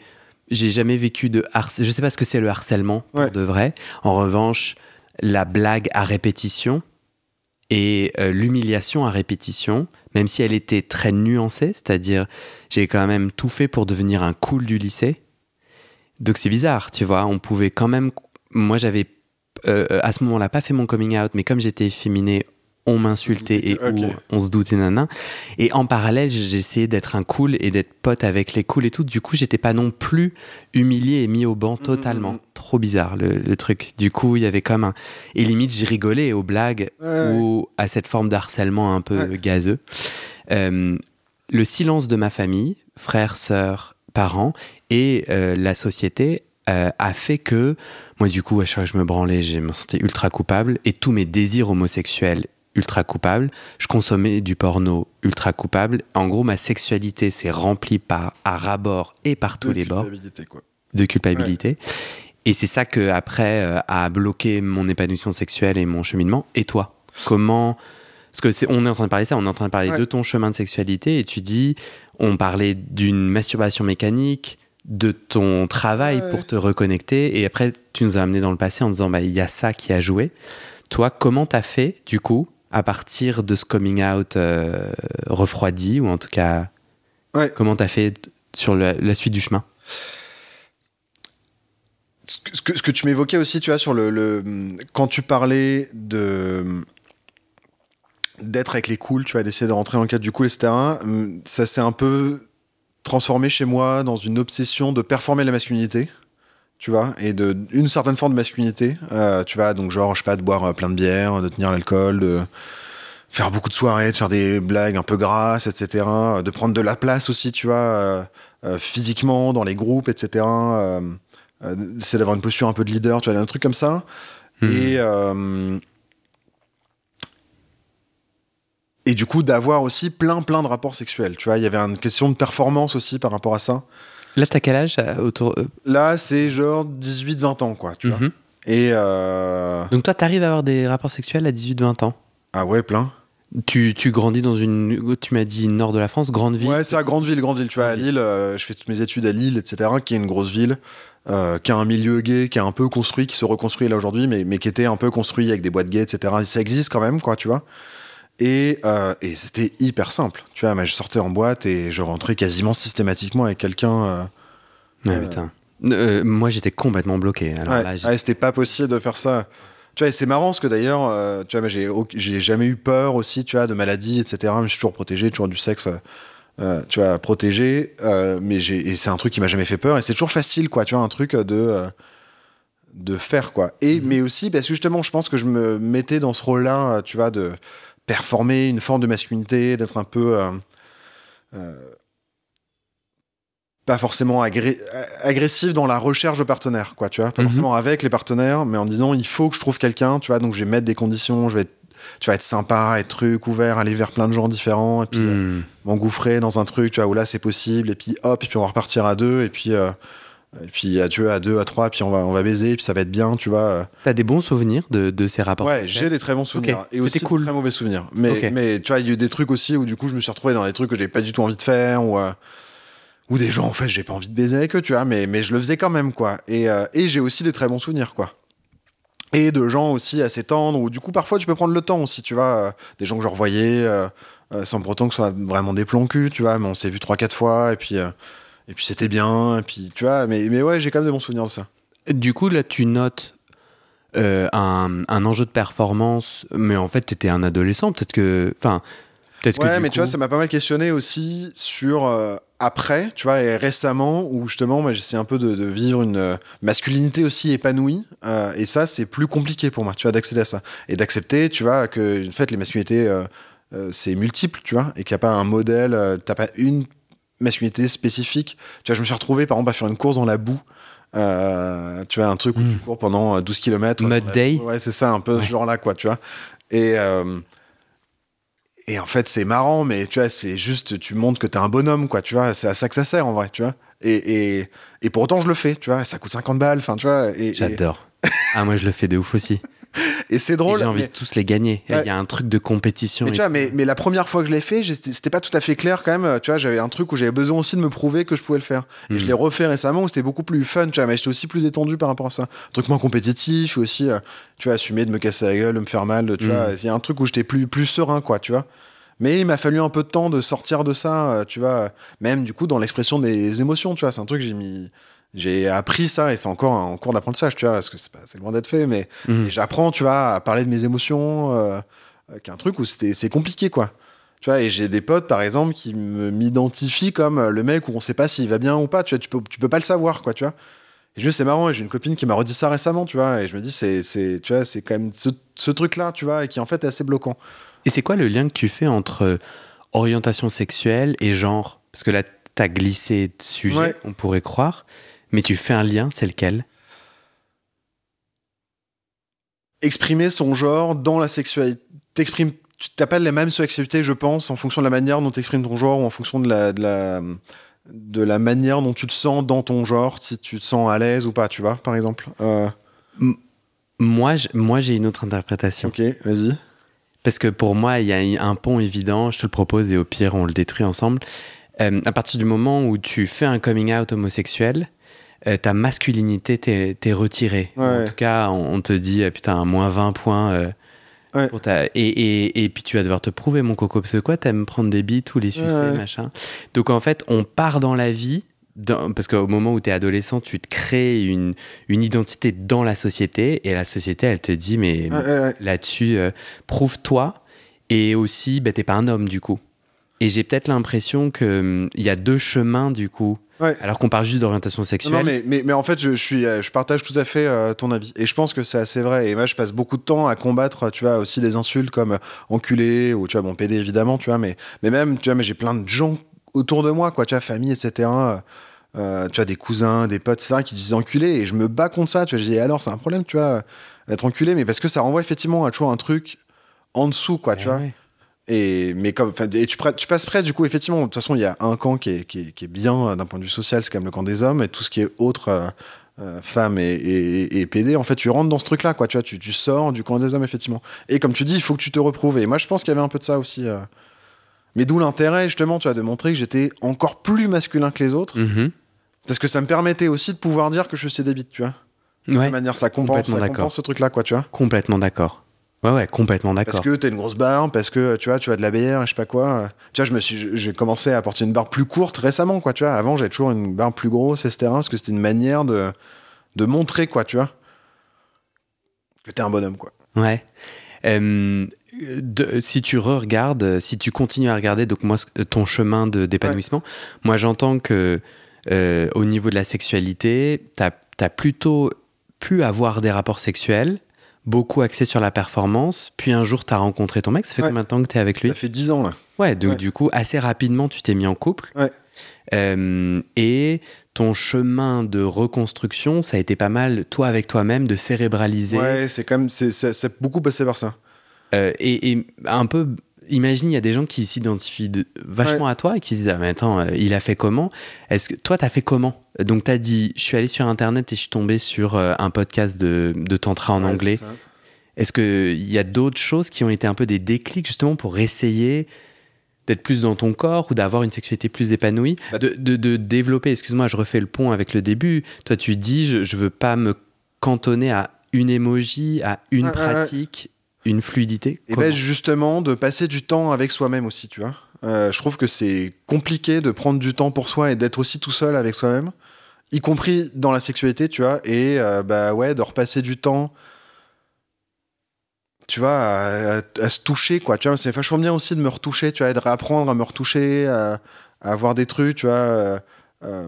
j'ai jamais vécu de harcèlement, je sais pas ce que c'est le harcèlement pour Ouais. de vrai. En revanche, la blague à répétition et euh, l'humiliation à répétition, même si elle était très nuancée, c'est-à-dire j'ai quand même tout fait pour devenir un cool du lycée. Donc c'est bizarre, tu vois, on pouvait quand même... Moi j'avais euh, à ce moment-là pas fait mon coming out, mais comme j'étais efféminé, on m'insultait et où on se doutait nana. Et en parallèle, j'essayais d'être un cool et d'être pote avec les cools et tout. Du coup, j'étais pas non plus humilié et mis au banc totalement. mhm. Trop bizarre le, le truc. Du coup, il y avait comme un. Et limite, j'ai rigolé aux blagues Ouais, ou à cette forme d'harcèlement un peu Ouais. gazeux. Euh, le silence de ma famille, frères, sœurs, parents et euh, la société euh, a fait que moi du coup à chaque fois que je me branlais je me sentais ultra coupable et tous mes désirs homosexuels ultra coupables je consommais du porno ultra coupable en gros ma sexualité s'est remplie par à ras-bord et par tous De les bords culpabilité, quoi. de culpabilité. Et c'est ça que après euh, a bloqué mon épanouissement sexuel et mon cheminement. Et toi, comment Parce que c'est, on est en train de parler de ça, on est en train de parler Ouais. de ton chemin de sexualité et tu dis, on parlait d'une masturbation mécanique, de ton travail Ouais. pour te reconnecter, et après tu nous as amené dans le passé en disant, bah il y a ça qui a joué. Toi, comment t'as fait du coup à partir de ce coming out euh, refroidi ou en tout cas, Ouais. comment t'as fait sur la- la suite du chemin? Ce que, ce tu m'évoquais aussi, tu vois, sur le, le- quand tu parlais de d'être avec les cools, tu vois, d'essayer de rentrer dans le cadre du cool, etc. hum, Ça s'est un peu transformé chez moi dans une obsession de performer la masculinité, tu vois, et de une certaine forme de masculinité, euh, tu vois, donc genre, je sais pas, de boire euh, plein de bière, de tenir l'alcool, de faire beaucoup de soirées, de faire des blagues un peu grasses, etc., de prendre de la place aussi, tu vois, euh, euh, physiquement dans les groupes, etc. euh, euh, c'est d'avoir une posture un peu de leader, tu vois, un truc comme ça. Mhm. Et, euh, et du coup, d'avoir aussi plein, plein de rapports sexuels. Tu vois, il y avait une question de performance aussi par rapport à ça. Là, t'as quel âge euh, autour euh, Là, c'est genre 18-20 ans, quoi, tu vois. mhm. Et. euh, Donc toi, t'arrives à avoir des rapports sexuels à 18-20 ans? Ah ouais, plein. tu, tu grandis dans une... Tu m'as dit nord de la France, grande ville Ouais, c'est à grande ville, grande ville. Tu vois, à Lille, euh, je fais toutes mes études à Lille, etc., qui est une grosse ville, euh, qui a un milieu gay, qui est un peu construit, qui se reconstruit là aujourd'hui, mais, mais qui était un peu construit avec des boîtes gays, etc. Et ça existe quand même, quoi, tu vois. Et, euh, et c'était hyper simple. Tu vois, mais je sortais en boîte et je rentrais quasiment systématiquement avec quelqu'un. euh, Ouais, Euh, putain. Euh, moi, j'étais complètement bloqué. Alors ouais, là, ouais, c'était pas possible de faire ça. Tu vois, et c'est marrant parce que d'ailleurs, tu vois, mais j'ai, j'ai jamais eu peur aussi, tu vois, de maladies, etc. Je suis toujours protégé, toujours du sexe, tu vois, protégé. mais j'ai, et c'est un truc qui m'a jamais fait peur. Et c'est toujours facile, quoi, tu vois, un truc de, de faire, quoi. Et, mais aussi, parce que justement, je pense que je me mettais dans ce rôle-là, euh, tu vois, de performer une forme de masculinité, d'être un peu. euh, euh, pas forcément agré- agressif dans la recherche de partenaires, quoi, tu vois, pas Mhm. forcément avec les partenaires, mais en disant il faut que je trouve quelqu'un, tu vois, donc je vais mettre des conditions, je vais être, tu vas être sympa, être truc ouvert, aller vers plein de gens différents, et puis euh, Hmm. m'engouffrer dans un truc, tu vois, où là c'est possible, et puis hop, et puis on va repartir à deux, et puis euh, et puis adieu à deux, à trois, puis on va on va baiser, puis ça va être bien, tu vois. euh. T'as des bons souvenirs de, de ces rapports Ouais, j'ai des très bons souvenirs Ok, et aussi c'était cool. de très mauvais souvenirs. Mais mais tu vois, il y a eu des trucs aussi où du coup je me suis retrouvé dans des trucs que j'ai pas du tout envie de faire ou euh, ou des gens en fait j'ai pas envie de baiser avec eux, tu vois, mais mais je le faisais quand même quoi. Et euh, et j'ai aussi des très bons souvenirs quoi. Et de gens aussi assez tendres où du coup parfois tu peux prendre le temps aussi, tu vois, euh, des gens que je revoyais euh, euh, sans pour autant que ce soit vraiment des plombs cul, tu vois, mais on s'est vu trois quatre fois et puis euh, et puis c'était bien et puis tu vois, mais mais ouais j'ai quand même des bons souvenirs de ça. Du coup, là, tu notes euh, un, un enjeu de performance, mais en fait, t'étais un adolescent. Peut-être que. Enfin, peut-être que. Ouais, mais coup- tu vois, ça m'a pas mal questionné aussi sur euh, après, tu vois, et récemment, où justement, moi, j'essaie un peu de, de vivre une euh, masculinité aussi épanouie, euh, et ça, c'est plus compliqué pour moi, tu vois, d'accéder à ça. Et d'accepter, tu vois, que, en fait, les masculinités, euh, c'est multiple, tu vois, et qu'il n'y a pas un modèle, euh, t'as pas une masculinité spécifique. Tu vois, je me suis retrouvé, par exemple, à faire une course dans la boue. Euh, tu vois, un truc où Mm. tu cours pendant euh, 12 km. Mud day. Ouais, c'est ça, un peu Ouais. ce genre-là, quoi, tu vois. Et, euh, et en fait, c'est marrant, mais tu vois, c'est juste, tu montres que t'es un bonhomme, quoi, tu vois. C'est à ça que ça sert, en vrai, tu vois. Et, et, et pour autant, je le fais, tu vois. Ça coûte 50 balles, enfin, tu vois. Et, et, J'adore. ah, moi, je le fais de ouf aussi. et c'est drôle. J'ai envie mais- de tous les gagner. Il y a un truc de compétition. Mais et tu vois, mais, mais la première fois que je l'ai fait, c'était pas tout à fait clair quand même. Tu vois, j'avais un truc où j'avais besoin aussi de me prouver que je pouvais le faire. Et je l'ai refait récemment où c'était beaucoup plus fun, tu vois, mais j'étais aussi plus détendu par rapport à ça. Un truc moins compétitif, aussi, euh, tu vois, assumer de me casser la gueule, de me faire mal, de- tu vois. Il y a un truc où j'étais plus, plus serein, quoi, tu vois. Mais il m'a fallu un peu de temps de sortir de ça, euh, tu vois, même du coup dans l'expression des émotions, tu vois. C'est un truc que j'ai mis. J'ai appris ça et c'est encore en cours d'apprentissage, tu vois, parce que c'est pas- c'est loin d'être fait, mais Mhm. j'apprends, tu vois, à parler de mes émotions, euh, euh, qui est un truc où c'était, c'est compliqué, quoi. Tu vois, et j'ai des potes, par exemple, qui me- m'identifient comme euh, le mec où on sait pas s'il va bien ou pas, tu vois, tu peux, tu peux pas le savoir, quoi, tu vois. Et je me c'est marrant, et j'ai une copine qui m'a redit ça récemment, tu vois, et je me dis, c'est, c'est, tu vois, c'est quand même ce, ce truc-là, tu vois, et qui en fait est assez bloquant. Et c'est quoi le lien que tu fais entre orientation sexuelle et genre? Parce que là, t'as glissé de sujet, Ouais. on pourrait croire, mais tu fais un lien, c'est lequel? Exprimer son genre dans la sexualité. T'exprimes, tu pas la même sexualité, je pense, en fonction de la manière dont tu exprimes ton genre ou en fonction de la, de la, de la manière dont tu te sens dans ton genre, si tu te sens à l'aise ou pas, tu vois, par exemple. Euh, moi j'ai une autre interprétation. ok, vas-y. Parce que pour moi, il y a un pont évident, je te le propose et au pire, on le détruit ensemble. Euh, à partir du moment où tu fais un coming out homosexuel, euh, ta masculinité t'est retirée. En tout cas, on, on te dit, euh, putain, moins 20 points. euh, Ouais. pour ta- et, et, et puis tu vas devoir te prouver, mon coco, parce que quoi, t'aimes prendre des bites ou les sucer, Ouais. machin. Donc en fait, on part dans la vie, dans- parce qu'au moment où t'es adolescent, tu te crées une, une identité dans la société, et la société, elle te dit, mais là-dessus, euh, prouve-toi. Et aussi, bah, t'es pas un homme du coup. Et j'ai peut-être l'impression qu'il y a deux chemins du coup. Ouais. Alors qu'on parle juste d'orientation sexuelle. Non, mais, mais, mais en fait, je, je suis, euh, je partage tout à fait euh, ton avis. Et je pense que c'est assez vrai. Et moi, je passe beaucoup de temps à combattre, tu vois, aussi des insultes comme euh, enculé ou, tu vois, mon PD, évidemment, tu vois, mais, mais même, tu vois, mais j'ai plein de gens autour de moi, quoi, tu vois, famille, etc. euh, tu vois, des cousins, des potes, etc., qui disent enculé. Et je me bats contre ça, tu vois. Je dis, alors, c'est un problème, tu vois, d'être enculé, mais parce que ça renvoie effectivement à toujours un truc en dessous, quoi, tu vois. Et, mais comme, et tu, tu passes près, du coup, effectivement, de toute façon, il y a un camp qui est, qui est, qui est bien euh, d'un point de vue social, c'est quand même le camp des hommes, et tout ce qui est autre, euh, euh, femmes et, et, et PD, en fait, tu rentres dans ce truc-là, quoi, tu vois, tu, tu sors du camp des hommes, effectivement. Et comme tu dis, il faut que tu te reprouves. Et moi, je pense qu'il y avait un peu de ça aussi. euh. Mais d'où l'intérêt, justement, tu vois, de montrer que j'étais encore plus masculin que les autres, Mhm. parce que ça me permettait aussi de pouvoir dire que je suis des bites, tu vois. De Ouais, toute manière, ça compense, ça compense ce truc-là, quoi, tu vois. complètement d'accord. Ouais, ouais, complètement Parce d'accord. que t'as une grosse barbe, parce que tu vois, tu as de la bière, et je sais pas quoi. Tu vois, je me suis, j'ai commencé à porter une barbe plus courte récemment, quoi. Tu vois, avant j'avais toujours une barbe plus grosse, etc. Parce que c'était une manière de, de montrer, quoi, tu vois, que t'es un bonhomme, quoi. Ouais. Euh, de- si tu re-regardes, si tu continues à regarder donc moi, ton chemin de- d'épanouissement, moi j'entends que euh, au niveau de la sexualité, tu as, plutôt pu avoir des rapports sexuels, beaucoup axés sur la performance, puis un jour tu as rencontré ton mec, ça fait Ouais. combien de temps que tu es avec lui? Ça fait 10 ans, là. Ouais, donc Ouais. du coup, assez rapidement, tu t'es mis en couple. Ouais. Euh, et ton chemin de reconstruction, ça a été pas mal, toi avec toi-même, de cérébraliser. Ouais, c'est quand même, c'est, beaucoup passé par ça. Euh, et, et un peu, imagine, il y a des gens qui s'identifient de- vachement à toi et qui se disent Ah, mais attends, euh, il a fait comment? Est-ce que toi, t'as fait comment? Donc, t'as dit Je suis allé sur internet et je suis tombé sur euh, un podcast de, de Tantra en Ouais, anglais. Est-ce qu'il y a d'autres choses qui ont été un peu des déclics justement pour essayer d'être plus dans ton corps ou d'avoir une sexualité plus épanouie? Bah, de, de- de développer, excuse-moi, je refais le pont avec le début. Toi, tu dis Je, je veux pas me cantonner à une émoji, à une pratique, une fluidité. Et Comment ben justement, de passer du temps avec soi-même aussi, tu vois. Euh, je trouve que c'est compliqué de prendre du temps pour soi et d'être aussi tout seul avec soi-même, y compris dans la sexualité, tu vois. Et euh, bah ouais, de repasser du temps, tu vois, à, à- à se toucher, quoi. Tu vois, c'est vachement bien aussi de me retoucher, tu vois, et de réapprendre à me retoucher, à, à avoir des trucs, tu vois. Euh,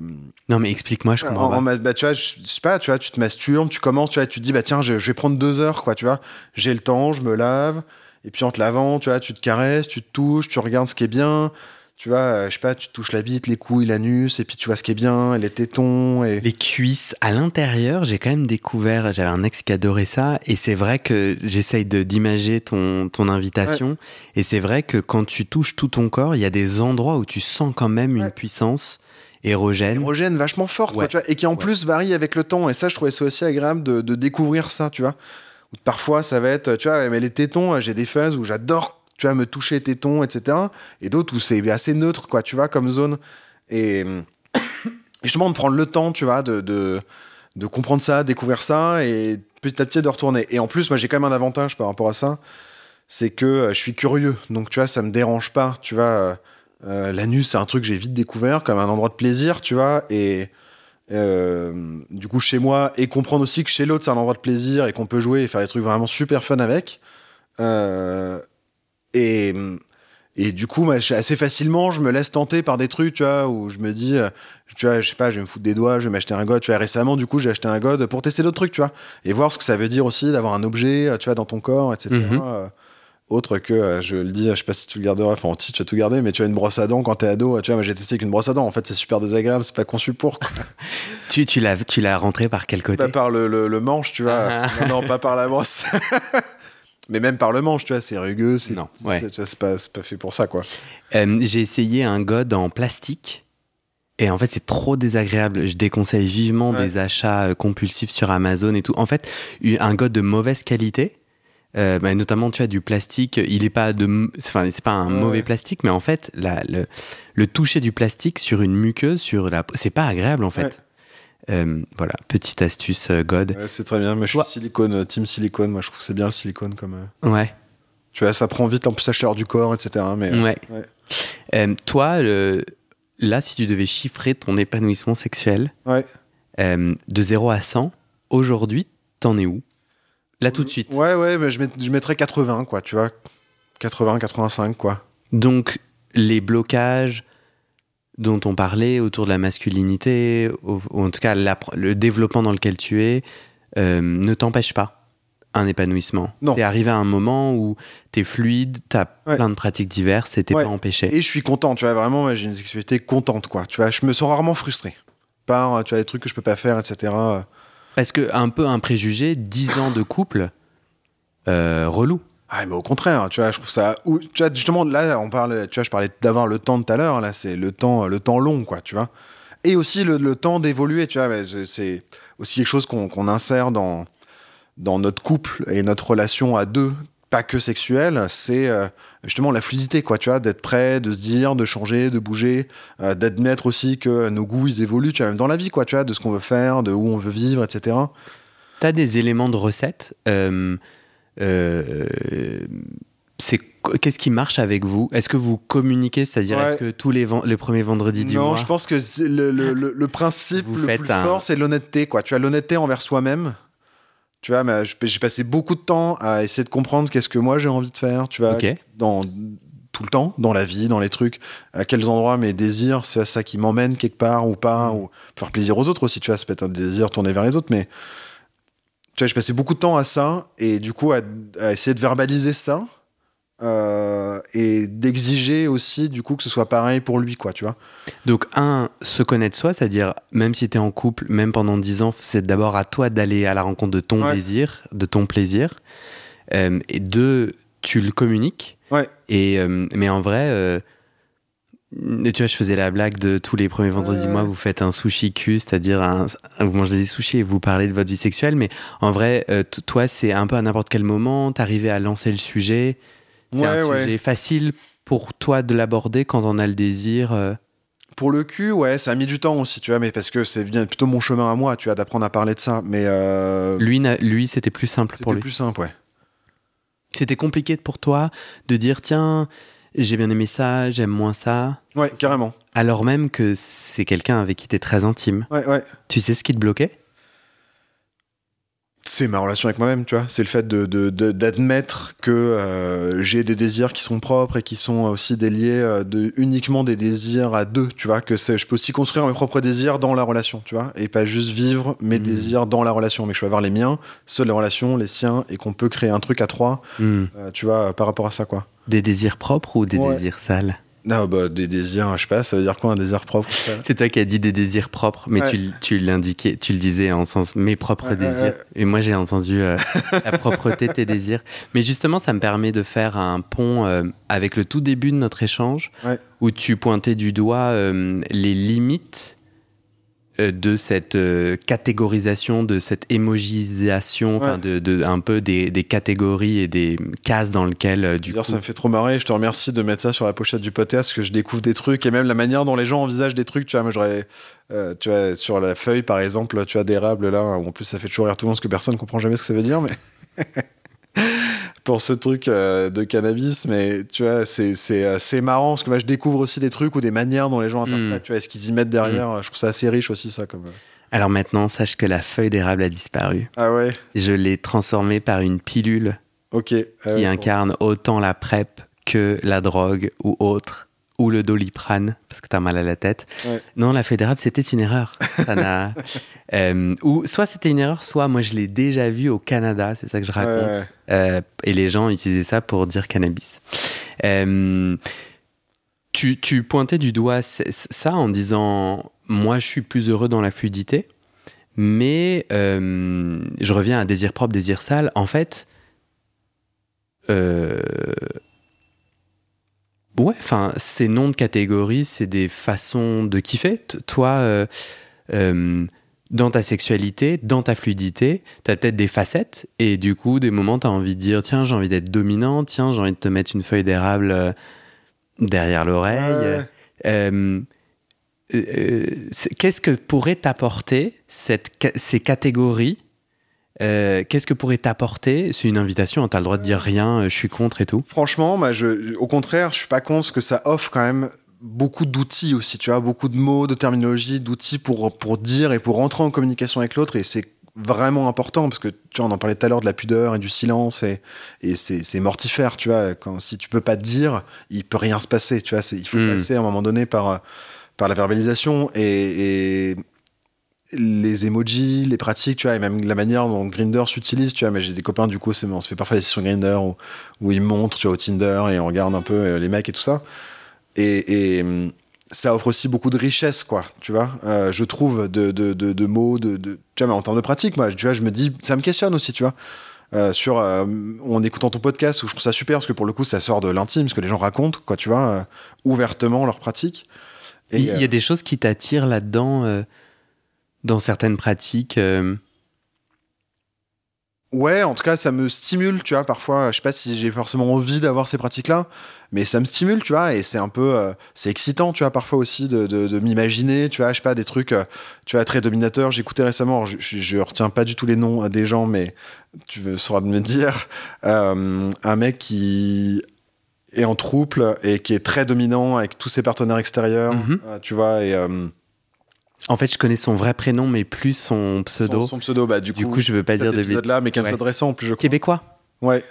Non, mais explique-moi, je comprends en- pas. en bah, tu vois, je, je sais pas, tu vois, tu te masturbes, tu commences, tu vois, tu te dis, bah tiens, je, je vais prendre deux heures, quoi, tu vois. J'ai le temps, je me lave, et puis en te lavant, tu vois, tu te caresses, tu te touches, tu regardes ce qui est bien, tu vois, euh, je sais pas, tu touches la bite, les couilles, l'anus, et puis tu vois ce qui est bien, les tétons, et. Les cuisses à l'intérieur, j'ai quand même découvert, j'avais un ex qui adorait ça, et c'est vrai que j'essaye de- d'imager ton, ton invitation, et c'est vrai que quand tu touches tout ton corps, il y a des endroits où tu sens quand même une puissance érogène. érogène vachement forte, quoi, Ouais. tu vois, et qui en Ouais. plus varie avec le temps. Et ça, je trouvais ça aussi agréable de, de découvrir ça, tu vois. Parfois, ça va être, tu vois, mais les tétons, j'ai des phases où j'adore, tu vois, me toucher les tétons, etc. Et d'autres où c'est assez neutre, quoi, tu vois, comme zone. Et, et justement, de prendre le temps, tu vois, de, de, de comprendre ça, découvrir ça, et petit à petit de retourner. Et en plus, moi, j'ai quand même un avantage par rapport à ça, c'est que euh, je suis curieux. Donc, tu vois, ça me dérange pas, tu vois. Euh, L'anus, c'est un truc que j'ai vite découvert comme un endroit de plaisir, tu vois, et euh, du coup chez moi, et comprendre aussi que chez l'autre c'est un endroit de plaisir et qu'on peut jouer et faire des trucs vraiment super fun avec. Euh, et, et du coup, assez facilement, je me laisse tenter par des trucs, tu vois, où je me dis, euh, tu vois, je sais pas, je vais me foutre des doigts, je vais m'acheter un god. Tu vois, récemment, du coup, j'ai acheté un god pour tester d'autres trucs, tu vois, et voir ce que ça veut dire aussi d'avoir un objet, tu vois, dans ton corps, etc. autre que, euh, je le dis, je sais pas si tu le garderas, enfin, si tu vas tout garder, mais tu as une brosse à dents quand t'es ado, tu vois, moi j'ai testé avec une brosse à dents, en fait, c'est super désagréable, c'est pas conçu pour, quoi. Tu, tu l'as tu l'as rentré par quel côté? Pas par le, le- le manche, tu vois. Ah. non, non, pas par la brosse. Mais même par le manche, tu vois, c'est rugueux, c'est Non, ouais. c'est- pas, c'est pas fait pour ça, quoi. Euh, J'ai essayé un god en plastique. Et en fait, c'est trop désagréable. Je déconseille vivement Ouais. des achats euh, compulsifs sur Amazon et tout. En fait, un god de mauvaise qualité, euh, bah, notamment, tu as du plastique. Il est pas de, enfin, c'est pas un Ouais, mauvais plastique, mais en fait, la- le, le toucher du plastique sur une muqueuse, sur la, c'est pas agréable en fait. Ouais. Euh, voilà, petite astuce euh, god. Ouais, c'est très bien. Mais je suis silicone, team silicone. Moi, je trouve que c'est bien le silicone comme. euh, Ouais, Tu vois, ça prend vite en plus la chaleur du corps, etc. Mais ouais. toi, le- là, si tu devais chiffrer ton épanouissement sexuel ouais. de 0 à 100, aujourd'hui, t'en es où? Là, tout de suite. Ouais, ouais, mais je, met- je mettrais 80, quoi, tu vois. 80, 85, quoi. Donc, les blocages dont on parlait autour de la masculinité, ou, ou en tout cas le développement dans lequel tu es, euh, ne t'empêchent pas un épanouissement. Non. T'es arrivé à un moment où t'es fluide, t'as Ouais. plein de pratiques diverses et t'es Ouais. pas empêché. Et je suis content, tu vois, vraiment, j'ai une sexualité contente, quoi. Tu vois, je me sens rarement frustré par, tu vois, des trucs que je peux pas faire, etc. Parce que, un peu un préjugé, 10 ans de couple, euh, relou? Ah, mais au contraire, tu vois, je trouve ça. Tu vois, justement, là, on tu vois, je parlais d'avoir le temps tout à l'heure, là, c'est le temps, le temps long, quoi, tu vois. Et aussi le, le temps d'évoluer, tu vois, c'est- aussi quelque chose qu'on qu'on insère dans, dans notre couple et notre relation à deux, pas que sexuelle, c'est euh, justement la fluidité, quoi, tu vois, d'être prêt, de se dire, de changer, de bouger, euh, d'admettre aussi que nos goûts, ils évoluent, tu vois, même dans la vie, quoi, tu vois, de ce qu'on veut faire, de où on veut vivre, etc. T'as des éléments de recette. euh, euh, c'est qu'est-ce qui marche avec vous? Est-ce que vous communiquez, c'est-à-dire Ouais. est-ce que tous les, les premiers vendredis du non, mois je pense que le, le- le- le principe le plus un- fort, c'est l'honnêteté. Quoi. Tu as l'honnêteté envers soi-même. Tu vois, j'ai passé beaucoup de temps à essayer de comprendre qu'est-ce que moi j'ai envie de faire. Tu vois, dans tout le temps, dans la vie, dans les trucs, à quels endroits mes désirs, c'est ça qui m'emmène quelque part ou pas, ou faire plaisir aux autres aussi. Tu vois, ça peut être un désir tourné vers les autres, mais tu vois, j'ai passé beaucoup de temps à ça et du coup à, à essayer de verbaliser ça. Euh, et d'exiger aussi du coup que ce soit pareil pour lui quoi tu vois Donc, un, se connaître soi, c'est-à-dire, même si tu es en couple, même pendant 10 ans, c'est d'abord à toi d'aller à la rencontre de ton Ouais. désir, de ton plaisir. Euh, et deux, tu le communiques. Ouais. Et, euh, mais en vrai, tu vois, je faisais la blague de tous les premiers vendredis du mois, vous faites un sushi cul, c'est-à-dire un, vous mangez des sushis et vous parlez de votre vie sexuelle. Mais en vrai, toi, c'est un peu à n'importe quel moment, t'arrivais à lancer le sujet. C'est un Ouais, ouais. sujet facile pour toi de l'aborder quand on a le désir. euh, Pour le cul, ouais, ça a mis du temps aussi, tu vois, mais parce que c'est bien plutôt mon chemin à moi, tu vois, d'apprendre à parler de ça. Mais euh, Lui, lui c'était plus simple pour c'était lui. plus simple, ouais. C'était compliqué pour toi de dire tiens, j'ai bien aimé ça, j'aime moins ça, Ouais, carrément. alors même que c'est quelqu'un avec qui t'es très intime. Ouais, ouais. Tu sais ce qui te bloquait? C'est ma relation avec moi-même, tu vois. C'est le fait de, de- de- d'admettre que euh, j'ai des désirs qui sont propres et qui sont aussi déliés euh, de uniquement des désirs à deux, tu vois. Que je peux aussi construire mes propres désirs dans la relation, tu vois. Et pas juste vivre mes Mhm. désirs dans la relation, mais que je peux avoir les miens, ceux de la relation, les siens, et qu'on peut créer un truc à trois, Hmm. euh, tu vois, par rapport à ça, quoi. Des désirs propres ou des Ouais. désirs sales? Non, bah, des désirs, je sais pas, ça veut dire quoi un désir propre ça? C'est toi qui as dit des désirs propres, mais Ouais. tu, tu l'indiquais, tu le disais en sens mes propres Ouais, désirs. ouais. Et moi j'ai entendu euh, la propreté de tes désirs. Mais justement, ça me permet de faire un pont euh, avec le tout début de notre échange, où tu pointais du doigt euh, les limites de cette euh, catégorisation, de cette émogisation, Ouais. de, de- un peu des, des catégories et des cases dans lesquelles euh, du D'ailleurs, coup, ça me fait trop marrer. Je te remercie de mettre ça sur la pochette du podcast, parce que je découvre des trucs et même la manière dont les gens envisagent des trucs. Tu vois, moi, j'aurais, euh, tu vois, sur la feuille, par exemple, tu as d'érable là, où en plus, ça fait toujours rire tout le monde, parce que personne comprend jamais ce que ça veut dire, mais. Pour ce truc euh, de cannabis, mais tu vois, c'est, c'est assez marrant parce que moi je découvre aussi des trucs ou des manières dont les gens interprètent, Mm. tu vois, ce qu'ils y mettent derrière. Je trouve ça assez riche aussi, ça. Comme... euh. Alors maintenant, sache que la feuille d'érable a disparu. Ah ouais, Je l'ai transformée par une pilule ok. Ah qui ouais, bon. incarne autant la PrEP que la drogue ou autre, ou le doliprane, parce que t'as mal à la tête. Ouais. Non, la feuille d'érable, c'était une erreur. Ça Euh, ou soit c'était une erreur, soit moi je l'ai déjà vu au Canada, c'est ça que je raconte. ouais. Euh, et les gens utilisaient ça pour dire cannabis. Euh, tu, tu pointais du doigt ça en disant moi je suis plus heureux dans la fluidité, mais je reviens à désir propre, désir sale. En fait, euh, ouais, enfin, ces noms de catégories, c'est des façons de kiffer. Toi, euh, euh, dans ta sexualité, dans ta fluidité, tu as peut-être des facettes et du coup, des moments, tu as envie de dire tiens, j'ai envie d'être dominant, tiens, j'ai envie de te mettre une feuille d'érable euh, derrière l'oreille. Ouais. Qu'est-ce que pourrait t'apporter ces catégories Euh, Qu'est-ce que pourrait t'apporter C'est une invitation, tu as le droit de dire rien, euh, je suis contre et tout. Franchement, moi, je, au contraire, je suis pas contre ce que ça offre quand même beaucoup d'outils aussi, tu vois, beaucoup de mots, de terminologie, d'outils pour, pour dire et pour rentrer en communication avec l'autre. Et c'est vraiment important parce que, tu vois, on en parlait tout à l'heure de la pudeur et du silence et, et c'est mortifère, tu vois. Quand, si tu peux pas dire, il peut rien se passer, tu vois. Il faut Mm. passer à un moment donné par, par la verbalisation et, et les emojis, les pratiques, tu vois, et même la manière dont Grinder s'utilise, tu vois. Mais j'ai des copains, du coup, on se fait parfois des sessions Grinder où, où ils montrent, tu vois, au Tinder et on regarde un peu euh, les mecs et tout ça. Et, et, hum, ça offre aussi beaucoup de richesse, quoi, tu vois. Euh, je trouve de, de, de, de mots, de, de, tu vois, mais en termes de pratique, moi, tu vois, je me dis, ça me questionne aussi, tu vois. Euh, sur euh, en écoutant ton podcast où je trouve ça super parce que pour le coup ça sort de l'intime ce que les gens racontent quoi tu vois ouvertement leurs pratiques Et, Il y a des choses qui t'attirent là-dedans, dans certaines pratiques. euh, Ouais, en tout cas, ça me stimule, tu vois. Parfois, je sais pas si j'ai forcément envie d'avoir ces pratiques-là, mais ça me stimule, tu vois. Et c'est un peu, euh, c'est excitant, tu vois, parfois aussi de, de, de m'imaginer, tu vois, je sais pas, des trucs, euh, tu vois, très dominateurs. J'écoutais récemment, je, je, je retiens pas du tout les noms des gens, mais tu veux, sauras me dire, euh, un mec qui est en trouble et qui est très dominant avec tous ses partenaires extérieurs, Mhm. tu vois, et En fait, je connais son vrai prénom, mais plus son pseudo. son, son pseudo, bah, du, Du coup, coup, je veux pas cet dire de épisode-là, mais un Ouais. récent en plus, je crois. Québécois, Ouais.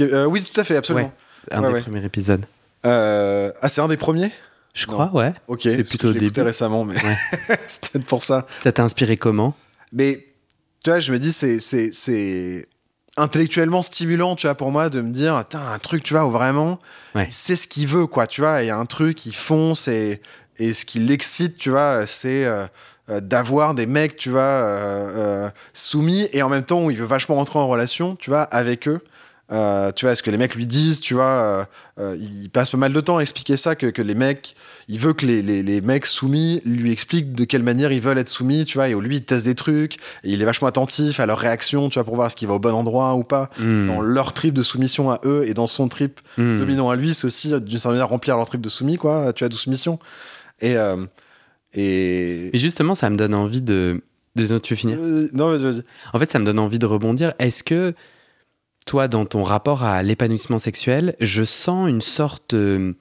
Euh, oui, tout à fait, absolument. Ouais. un Ouais, des premiers épisodes. Euh, ah, c'est un des premiers? Je Non. crois, ouais. Ok. C'est plutôt que début. récemment, mais peut-être pour ça. Ça t'a inspiré comment? Mais tu vois, je me dis, c'est, intellectuellement stimulant, tu vois, pour moi, de me dire, un truc, tu vois, où vraiment, Ouais. c'est ce qu'il veut, quoi, tu vois, il y a un truc, il fonce et, et ce qui l'excite, tu vois, c'est euh, euh, d'avoir des mecs, tu vois, euh, soumis et en même temps où il veut vachement rentrer en relation, tu vois, avec eux. Euh, tu vois, ce que les mecs lui disent, tu vois, euh, euh, il, passe pas mal de temps à expliquer ça, que, que les mecs, il veut que les, les, les mecs soumis lui expliquent de quelle manière ils veulent être soumis, tu vois, et lui, il teste des trucs, et il est vachement attentif à leur réaction, tu vois, pour voir ce qui va au bon endroit ou pas, Hmm, dans leur trip de soumission à eux, et dans son trip hmm. dominant à lui, c'est aussi, d'une certaine manière, remplir leur trip de soumis, quoi, tu vois, de soumission. Et... euh, et... Et justement, ça me donne envie de. Désolé, tu veux finir? Euh, non, vas-y, vas-y. En fait, ça me donne envie de rebondir. Est-ce que toi, dans ton rapport à l'épanouissement sexuel, je sens une sorte euh,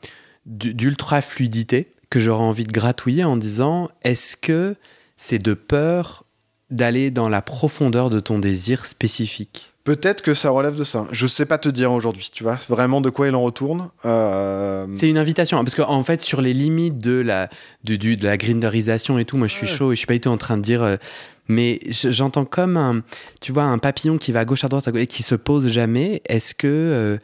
d'u- d'ultra fluidité que j'aurais envie de gratouiller en disant est-ce que c'est de peur d'aller dans la profondeur de ton désir spécifique? Peut-être que ça relève de ça. Je sais pas te dire aujourd'hui, tu vois, vraiment de quoi il en retourne. Euh, C'est une invitation, hein, parce qu'en fait, sur les limites de la, du, du- de la grinderisation et tout, moi je suis Ouais. chaud et je suis pas du tout en train de dire. euh, mais je- j'entends comme un, tu vois, un papillon qui va à gauche, à droite, à gauche, et qui se pose jamais. Est-ce que, euh,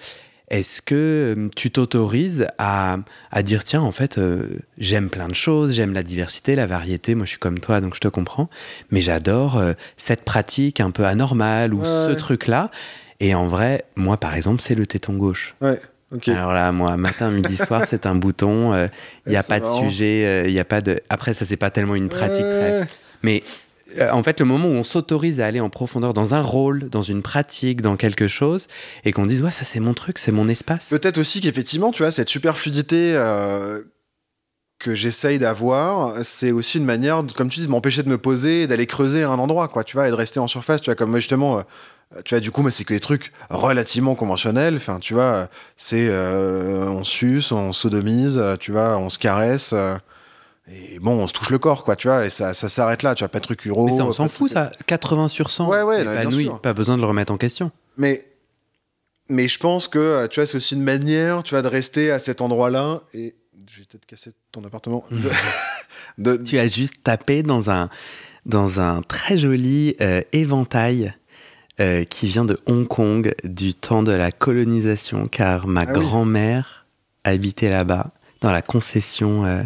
est-ce que euh, tu t'autorises à, à dire, tiens, en fait, euh, j'aime plein de choses, j'aime la diversité, la variété, moi je suis comme toi, donc je te comprends, mais j'adore euh, cette pratique un peu anormale ou Ouais, ce ouais. truc-là. Et en vrai, moi par exemple, c'est le téton gauche. Ouais, ok. Alors là, moi, matin, midi, soir, c'est un bouton. Il n'y a pas de marrant. sujet. Il a pas de. Après, ça, c'est pas tellement une pratique très. Mais en fait, le moment où on s'autorise à aller en profondeur dans un rôle, dans une pratique, dans quelque chose, et qu'on dise, ouais, ça, c'est mon truc, c'est mon espace. Peut-être aussi qu'effectivement, tu vois, cette super fluidité euh, que j'essaye d'avoir, c'est aussi une manière, comme tu dis, de m'empêcher de me poser d'aller creuser un endroit, quoi, tu vois, et de rester en surface, tu vois, comme justement, euh, tu vois, du coup, mais c'est que des trucs relativement conventionnels, enfin, tu vois, euh, c'est euh, on suce, on sodomise, euh, tu vois, on se caresse, euh, et bon, on se touche le corps, quoi, tu vois, et ça, ça s'arrête là, tu vois, pas de trucs uro. Mais ça, on s'en fout, ça. 80 sur 100. Ouais, ouais, bien sûr. Pas besoin de le remettre en question. Mais, mais je pense que, euh, tu vois, c'est aussi une manière, tu vois, de rester à cet endroit-là. Et je vais peut-être casser ton appartement. De, de- Tu as juste tapé dans un, dans un très joli euh, éventail euh, qui vient de Hong Kong, du temps de la colonisation, car ma Ah oui. grand-mère habitait là-bas, dans la concession. euh,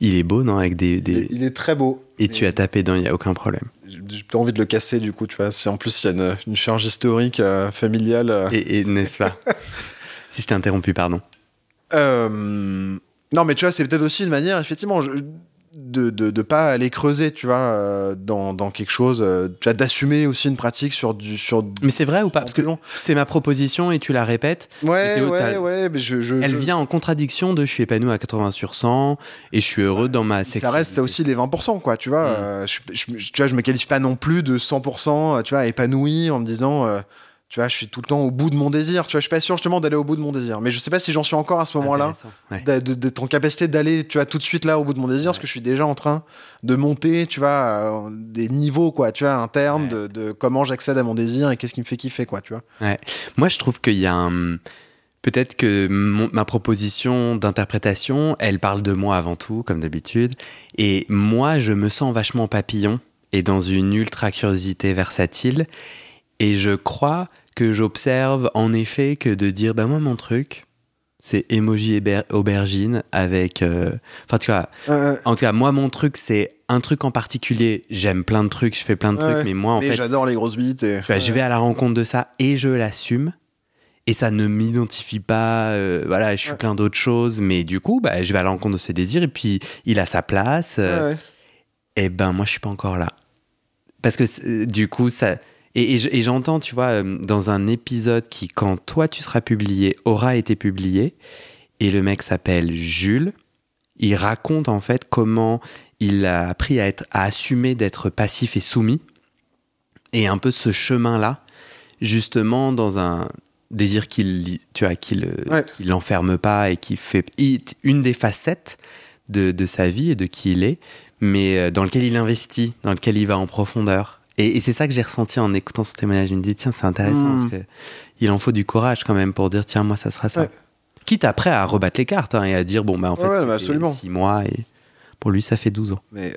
il est beau, non Avec des, il, est, il est très beau. Et tu as tapé dedans, il n'y a aucun problème. J'ai j'ai pas envie de le casser, du coup, tu vois. Si en plus il y a une, une charge historique euh, familiale. euh, Et, et n'est-ce pas Si je t'ai interrompu, pardon. Euh, non, mais tu vois, c'est peut-être aussi une manière, effectivement, je- de, de, de pas aller creuser, tu vois, euh, dans, dans quelque chose, euh, tu vois, d'assumer aussi une pratique sur du. Sur Mais c'est vrai ou pas? Parce que c'est ma proposition et tu la répètes. Ouais, ouais, ouais, mais je. je- Elle je- vient en contradiction de je suis épanoui à 80 sur 100 et je suis heureux dans ma sexualité. Ça reste aussi les 20%, quoi, tu vois. Mm. euh, je, tu vois, je me qualifie pas non plus de 100%, euh, tu vois, épanoui en me disant, tu vois, je suis tout le temps au bout de mon désir. Tu vois, je suis pas sûr justement d'aller au bout de mon désir. Mais je sais pas si j'en suis encore à ce moment-là. Ouais. d'être en capacité d'aller tu vois tout de suite là au bout de mon désir parce que je suis déjà en train de monter tu vois euh, des niveaux quoi tu vois internes Ouais. de, de comment j'accède à mon désir et qu'est-ce qui me fait kiffer quoi tu vois Moi, je trouve qu'il y a un. Peut-être que mon- ma proposition d'interprétation, elle parle de moi avant tout, comme d'habitude. Et moi, je me sens vachement papillon et dans une ultra curiosité versatile. Et je crois que j'observe en effet que de dire, bah moi, mon truc, c'est emoji aubergine avec. euh, Enfin, tu vois, Euh, en tout cas, moi, mon truc, c'est un truc en particulier. J'aime plein de trucs, je fais plein de Ouais, trucs, mais moi, en mais fait, j'adore les grosses bites et Enfin, je vais à la rencontre de ça et je l'assume. Et ça ne m'identifie pas, euh, voilà, je suis Ouais. plein d'autres choses, mais du coup, bah, je vais à la rencontre de ses désirs et puis il a sa place. euh, Ouais, ouais. et ben, moi, je suis pas encore là. Parce que c'est- du coup, ça. Et, et je- et j'entends, tu vois, euh, dans un épisode qui, quand toi tu seras publié, aura été publié, et le mec s'appelle Jules, il raconte en fait comment il a appris à, être, à assumer d'être passif et soumis, et un peu ce chemin-là, justement dans un désir qu'il tu vois, qu'il Ouais. qu'il l'enferme pas et qui fait une des facettes de, de sa vie et de qui il est, mais euh, dans lequel il investit, dans lequel il va en profondeur. Et, et c'est ça que j'ai ressenti en écoutant ce témoignage. Je me dis, tiens, c'est intéressant, parce que il en faut du courage quand même pour dire, tiens, moi, ça sera ça. Ouais. Quitte après à rebattre les cartes hein, et à dire, bon, bah, en fait, Ouais, bah, fait absolument. six mois et pour lui, ça fait 12 ans. mais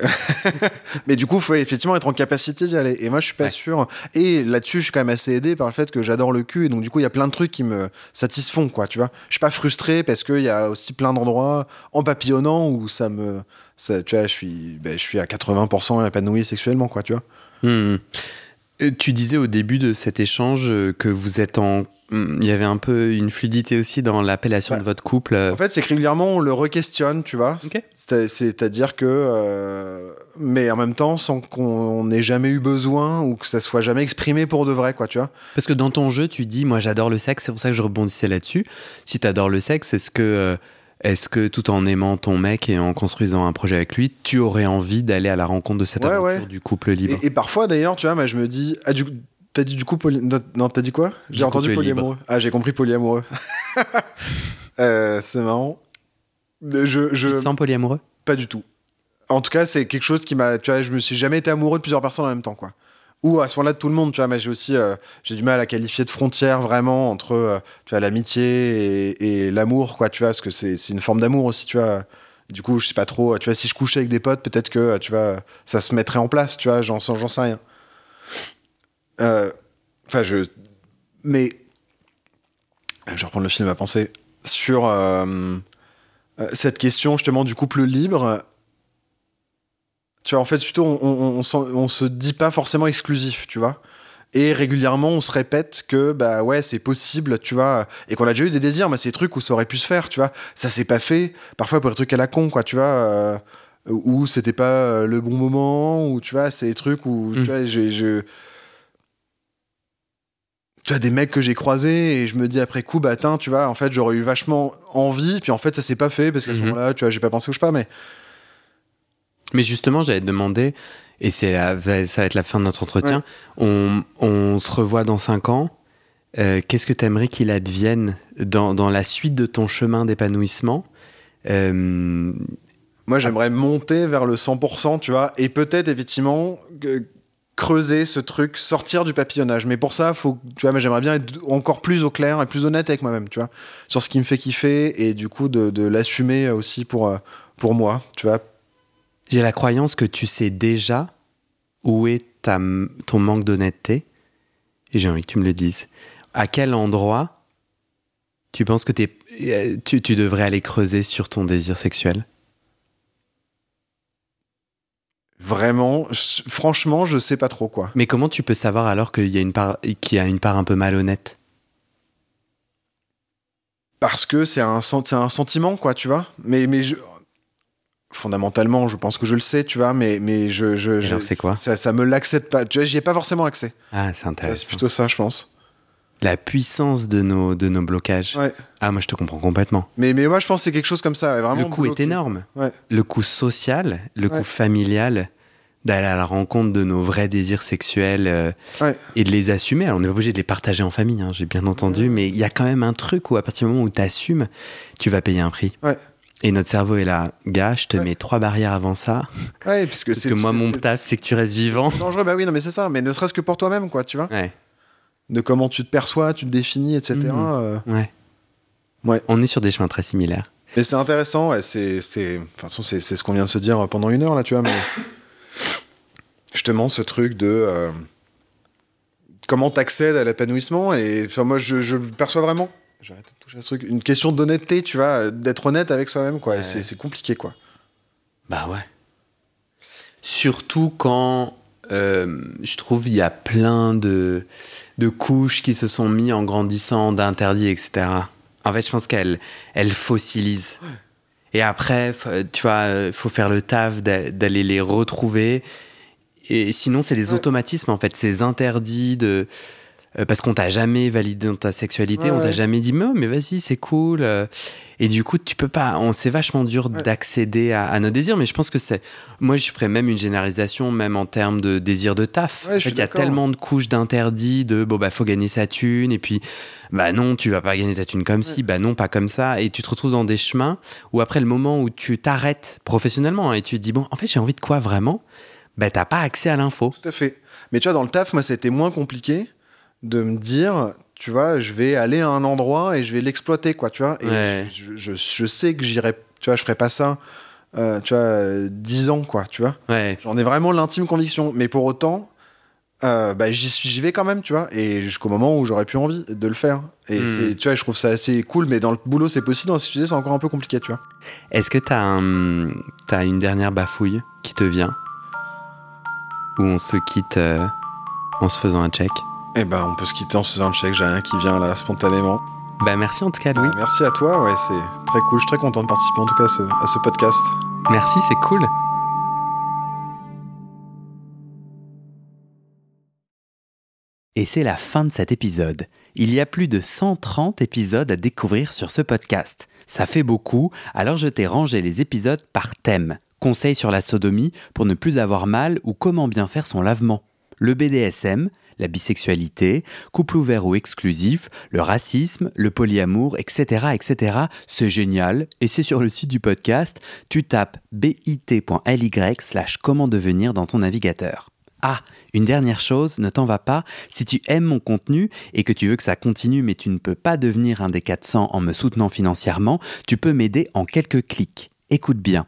mais du coup faut effectivement être en capacité d'y aller et moi je suis pas Ouais. sûr et là-dessus je suis quand même assez aidé par le fait que j'adore le cul et donc du coup il y a plein de trucs qui me satisfont quoi tu vois je suis pas frustré parce qu'il y a aussi plein d'endroits en papillonnant où ça me ça, tu vois je suis ben, je suis à 80% épanoui sexuellement quoi tu vois Hmm. Euh, Tu disais au début de cet échange euh, que vous êtes en. Hmm, Il y avait un peu une fluidité aussi dans l'appellation Bah, de votre couple. euh. En fait, c'est que régulièrement, on le re-questionne, tu vois. C'est-à-dire que. euh, mais en même temps, sans qu'on n'ait jamais eu besoin ou que ça soit jamais exprimé pour de vrai, quoi, tu vois. Parce que dans ton jeu, tu dis, moi j'adore le sexe, c'est pour ça que je rebondissais là-dessus. Si tu adores le sexe, est-ce que, euh, est-ce que tout en aimant ton mec et en construisant un projet avec lui, tu aurais envie d'aller à la rencontre de cette Ouais, aventure ouais. du couple libre Et, et parfois, d'ailleurs, tu vois, moi, je me dis. Ah, du T'as dit du coup poly... Non, t'as dit quoi? J'ai entendu polyamoureux. Ah, j'ai compris polyamoureux. Euh, c'est marrant. Je, je... Tu te sens polyamoureux? Pas du tout. En tout cas, c'est quelque chose qui m'a. Tu vois, je me suis jamais été amoureux de plusieurs personnes en même temps, quoi. Ou à ce moment-là de tout le monde, tu vois. Mais j'ai aussi, euh, j'ai du mal à qualifier de frontière vraiment entre, euh, tu vois, l'amitié et, l'amour, quoi. Tu vois, parce que c'est, une forme d'amour aussi, tu vois. Du coup, je sais pas trop. Tu vois, si je couchais avec des potes, peut-être que, tu vois, ça se mettrait en place, tu vois. J'en, sais- sais rien. Euh, Enfin, je. Mais. Je vais reprendre le film à penser sur cette question justement du couple libre. Tu vois, en fait, plutôt, on, on, on, s'en- on se dit pas forcément exclusif, tu vois. Et régulièrement, on se répète que, bah ouais, c'est possible, tu vois. Et qu'on a déjà eu des désirs, mais c'est des trucs où ça aurait pu se faire, tu vois. Ça s'est pas fait. Parfois, pour des trucs à la con, quoi, tu vois. euh, où c'était pas euh, le bon moment, ou tu vois, c'est des trucs où, Mm. tu vois, j'ai. je- tu vois, des mecs que j'ai croisés et je me dis après coup, bah, attends, tu vois, en fait, j'aurais eu vachement envie, puis en fait, ça s'est pas fait parce qu'à ce Mhm. moment-là, tu vois, j'ai pas pensé ou je sais pas, mais. Mais justement, j'allais te demander, et c'est la- ça va être la fin de notre entretien, on, on se revoit dans 5 ans. euh, Qu'est-ce que tu aimerais qu'il advienne dans, dans la suite de ton chemin d'épanouissement? Euh, Moi, j'aimerais monter vers le 100%, tu vois, et peut-être effectivement creuser ce truc, sortir du papillonnage. Mais pour ça, faut, tu vois, j'aimerais bien être encore plus au clair et plus honnête avec moi-même, tu vois, sur ce qui me fait kiffer et du coup de, de l'assumer aussi pour, euh, pour moi, tu vois. J'ai la croyance que tu sais déjà où est ta, ton manque d'honnêteté, et j'ai envie que tu me le dises. À quel endroit tu penses que euh, tu, tu devrais aller creuser sur ton désir sexuel? Vraiment, franchement, je sais pas trop quoi. Mais comment tu peux savoir alors qu'il y a une part, qu'il y a une part un peu malhonnête? Parce que c'est un, un sentiment, quoi, tu vois. Mais, mais je- fondamentalement, je pense que je le sais, tu vois, mais, mais je, je, je- c'est quoi ça, ça me l'accède pas. Tu vois, j'y ai pas forcément accès. Ah, c'est Ouais, intéressant. c'est plutôt ça, je pense. La puissance de nos, de nos blocages. Ouais. Ah, moi, je te comprends complètement. Mais, mais moi, je pense que c'est quelque chose comme ça. Vraiment le coût est énorme. Ouais. Le coût social, le Ouais. coût familial, d'aller à la rencontre de nos vrais désirs sexuels euh, et de les assumer. Alors, on n'est pas obligé de les partager en famille, hein, j'ai bien entendu, mais il y a quand même un truc où, à partir du moment où tu assumes, tu vas payer un prix. Ouais. Et notre cerveau est là, gars, je te Ouais. mets trois barrières avant ça, Ouais, puisque parce c'est que moi, mon taf, c'est que tu restes vivant. dangereux. Bah oui, non, mais c'est ça. Mais ne serait-ce que pour toi-même, quoi, tu vois. Ouais, De comment tu te perçois, tu te définis, etc. Mhm. euh. ouais. Ouais. On est sur des chemins très similaires. Mais c'est intéressant. ouais, c'est, c'est, enfin, de toute façon, c'est, c'est ce qu'on vient de se dire pendant une heure là, tu vois. Mais justement, ce truc de euh, comment t'accèdes à l'épanouissement et enfin, moi, je, je le perçois vraiment. J'arrête de toucher à ce truc. Une question d'honnêteté, tu vois, d'être honnête avec soi-même, quoi. Ouais. c'est, compliqué, quoi. Bah ouais. Surtout quand euh, je trouve il y a plein de, de couches qui se sont mis en grandissant, d'interdits, etc. En fait, je pense qu'elles elles fossilisent. Et après, tu vois, il faut faire le taf d'a- d'aller les retrouver. Et sinon, c'est des Ouais. automatismes, en fait, ces interdits de. Euh, parce qu'on t'a jamais validé dans ta sexualité, Ouais, on t'a ouais. jamais dit, mais, mais vas-y, c'est cool. euh. Et du coup, tu peux pas. On c'est vachement dur Ouais. d'accéder à, à nos désirs, mais je pense que c'est. Moi, je ferais même une généralisation, même en termes de désir de taf. En fait, il y a tellement de couches d'interdits, de bon, bah, faut gagner sa thune, et puis, bah non, tu vas pas gagner ta thune comme ci, bah non, pas comme ça. Et tu te retrouves dans des chemins où, après le moment où tu t'arrêtes professionnellement, hein, et tu te dis, bon, en fait, j'ai envie de quoi vraiment? Bah, t'as pas accès à l'info. Tout à fait. Mais tu vois, dans le taf, moi, c'était moins compliqué de me dire, tu vois, je vais aller à un endroit et je vais l'exploiter, quoi, tu vois. Et Ouais. je, je- je sais que j'irai, tu vois, je ferai pas ça, euh, tu vois, euh, 10 ans, quoi, tu vois. Ouais. J'en ai vraiment l'intime conviction. Mais pour autant, euh, bah, j'y suis- j'y vais quand même, tu vois. Et jusqu'au moment où j'aurais plus envie de le faire. Et Hmm. c'est, tu vois, je trouve ça assez cool. Mais dans le boulot, c'est possible. Dans la société, c'est encore un peu compliqué, tu vois. Est-ce que t'as un, t'as une dernière bafouille qui te vient? Où on se quitte euh, en se faisant un check? Et ben, on peut se quitter en se faisant le check. J'ai rien qui vient là, spontanément. Bah merci en tout cas Louis. Bah, merci à toi. Ouais, c'est très cool. Je suis très content de participer en tout cas à ce, à ce podcast. Merci, c'est cool. Et c'est la fin de cet épisode. Il y a plus de 130 épisodes à découvrir sur ce podcast. Ça fait beaucoup, alors je t'ai rangé les épisodes par thème. Conseils sur la sodomie pour ne plus avoir mal ou comment bien faire son lavement. Le BDSM, la bisexualité, couple ouvert ou exclusif, le racisme, le polyamour, etc. etc. C'est génial et c'est sur le site du podcast. Tu tapes bit.ly slash comment devenir dans ton navigateur. Ah, une dernière chose, ne t'en va pas, si tu aimes mon contenu et que tu veux que ça continue mais tu ne peux pas devenir un des 400 en me soutenant financièrement, tu peux m'aider en quelques clics. Écoute bien.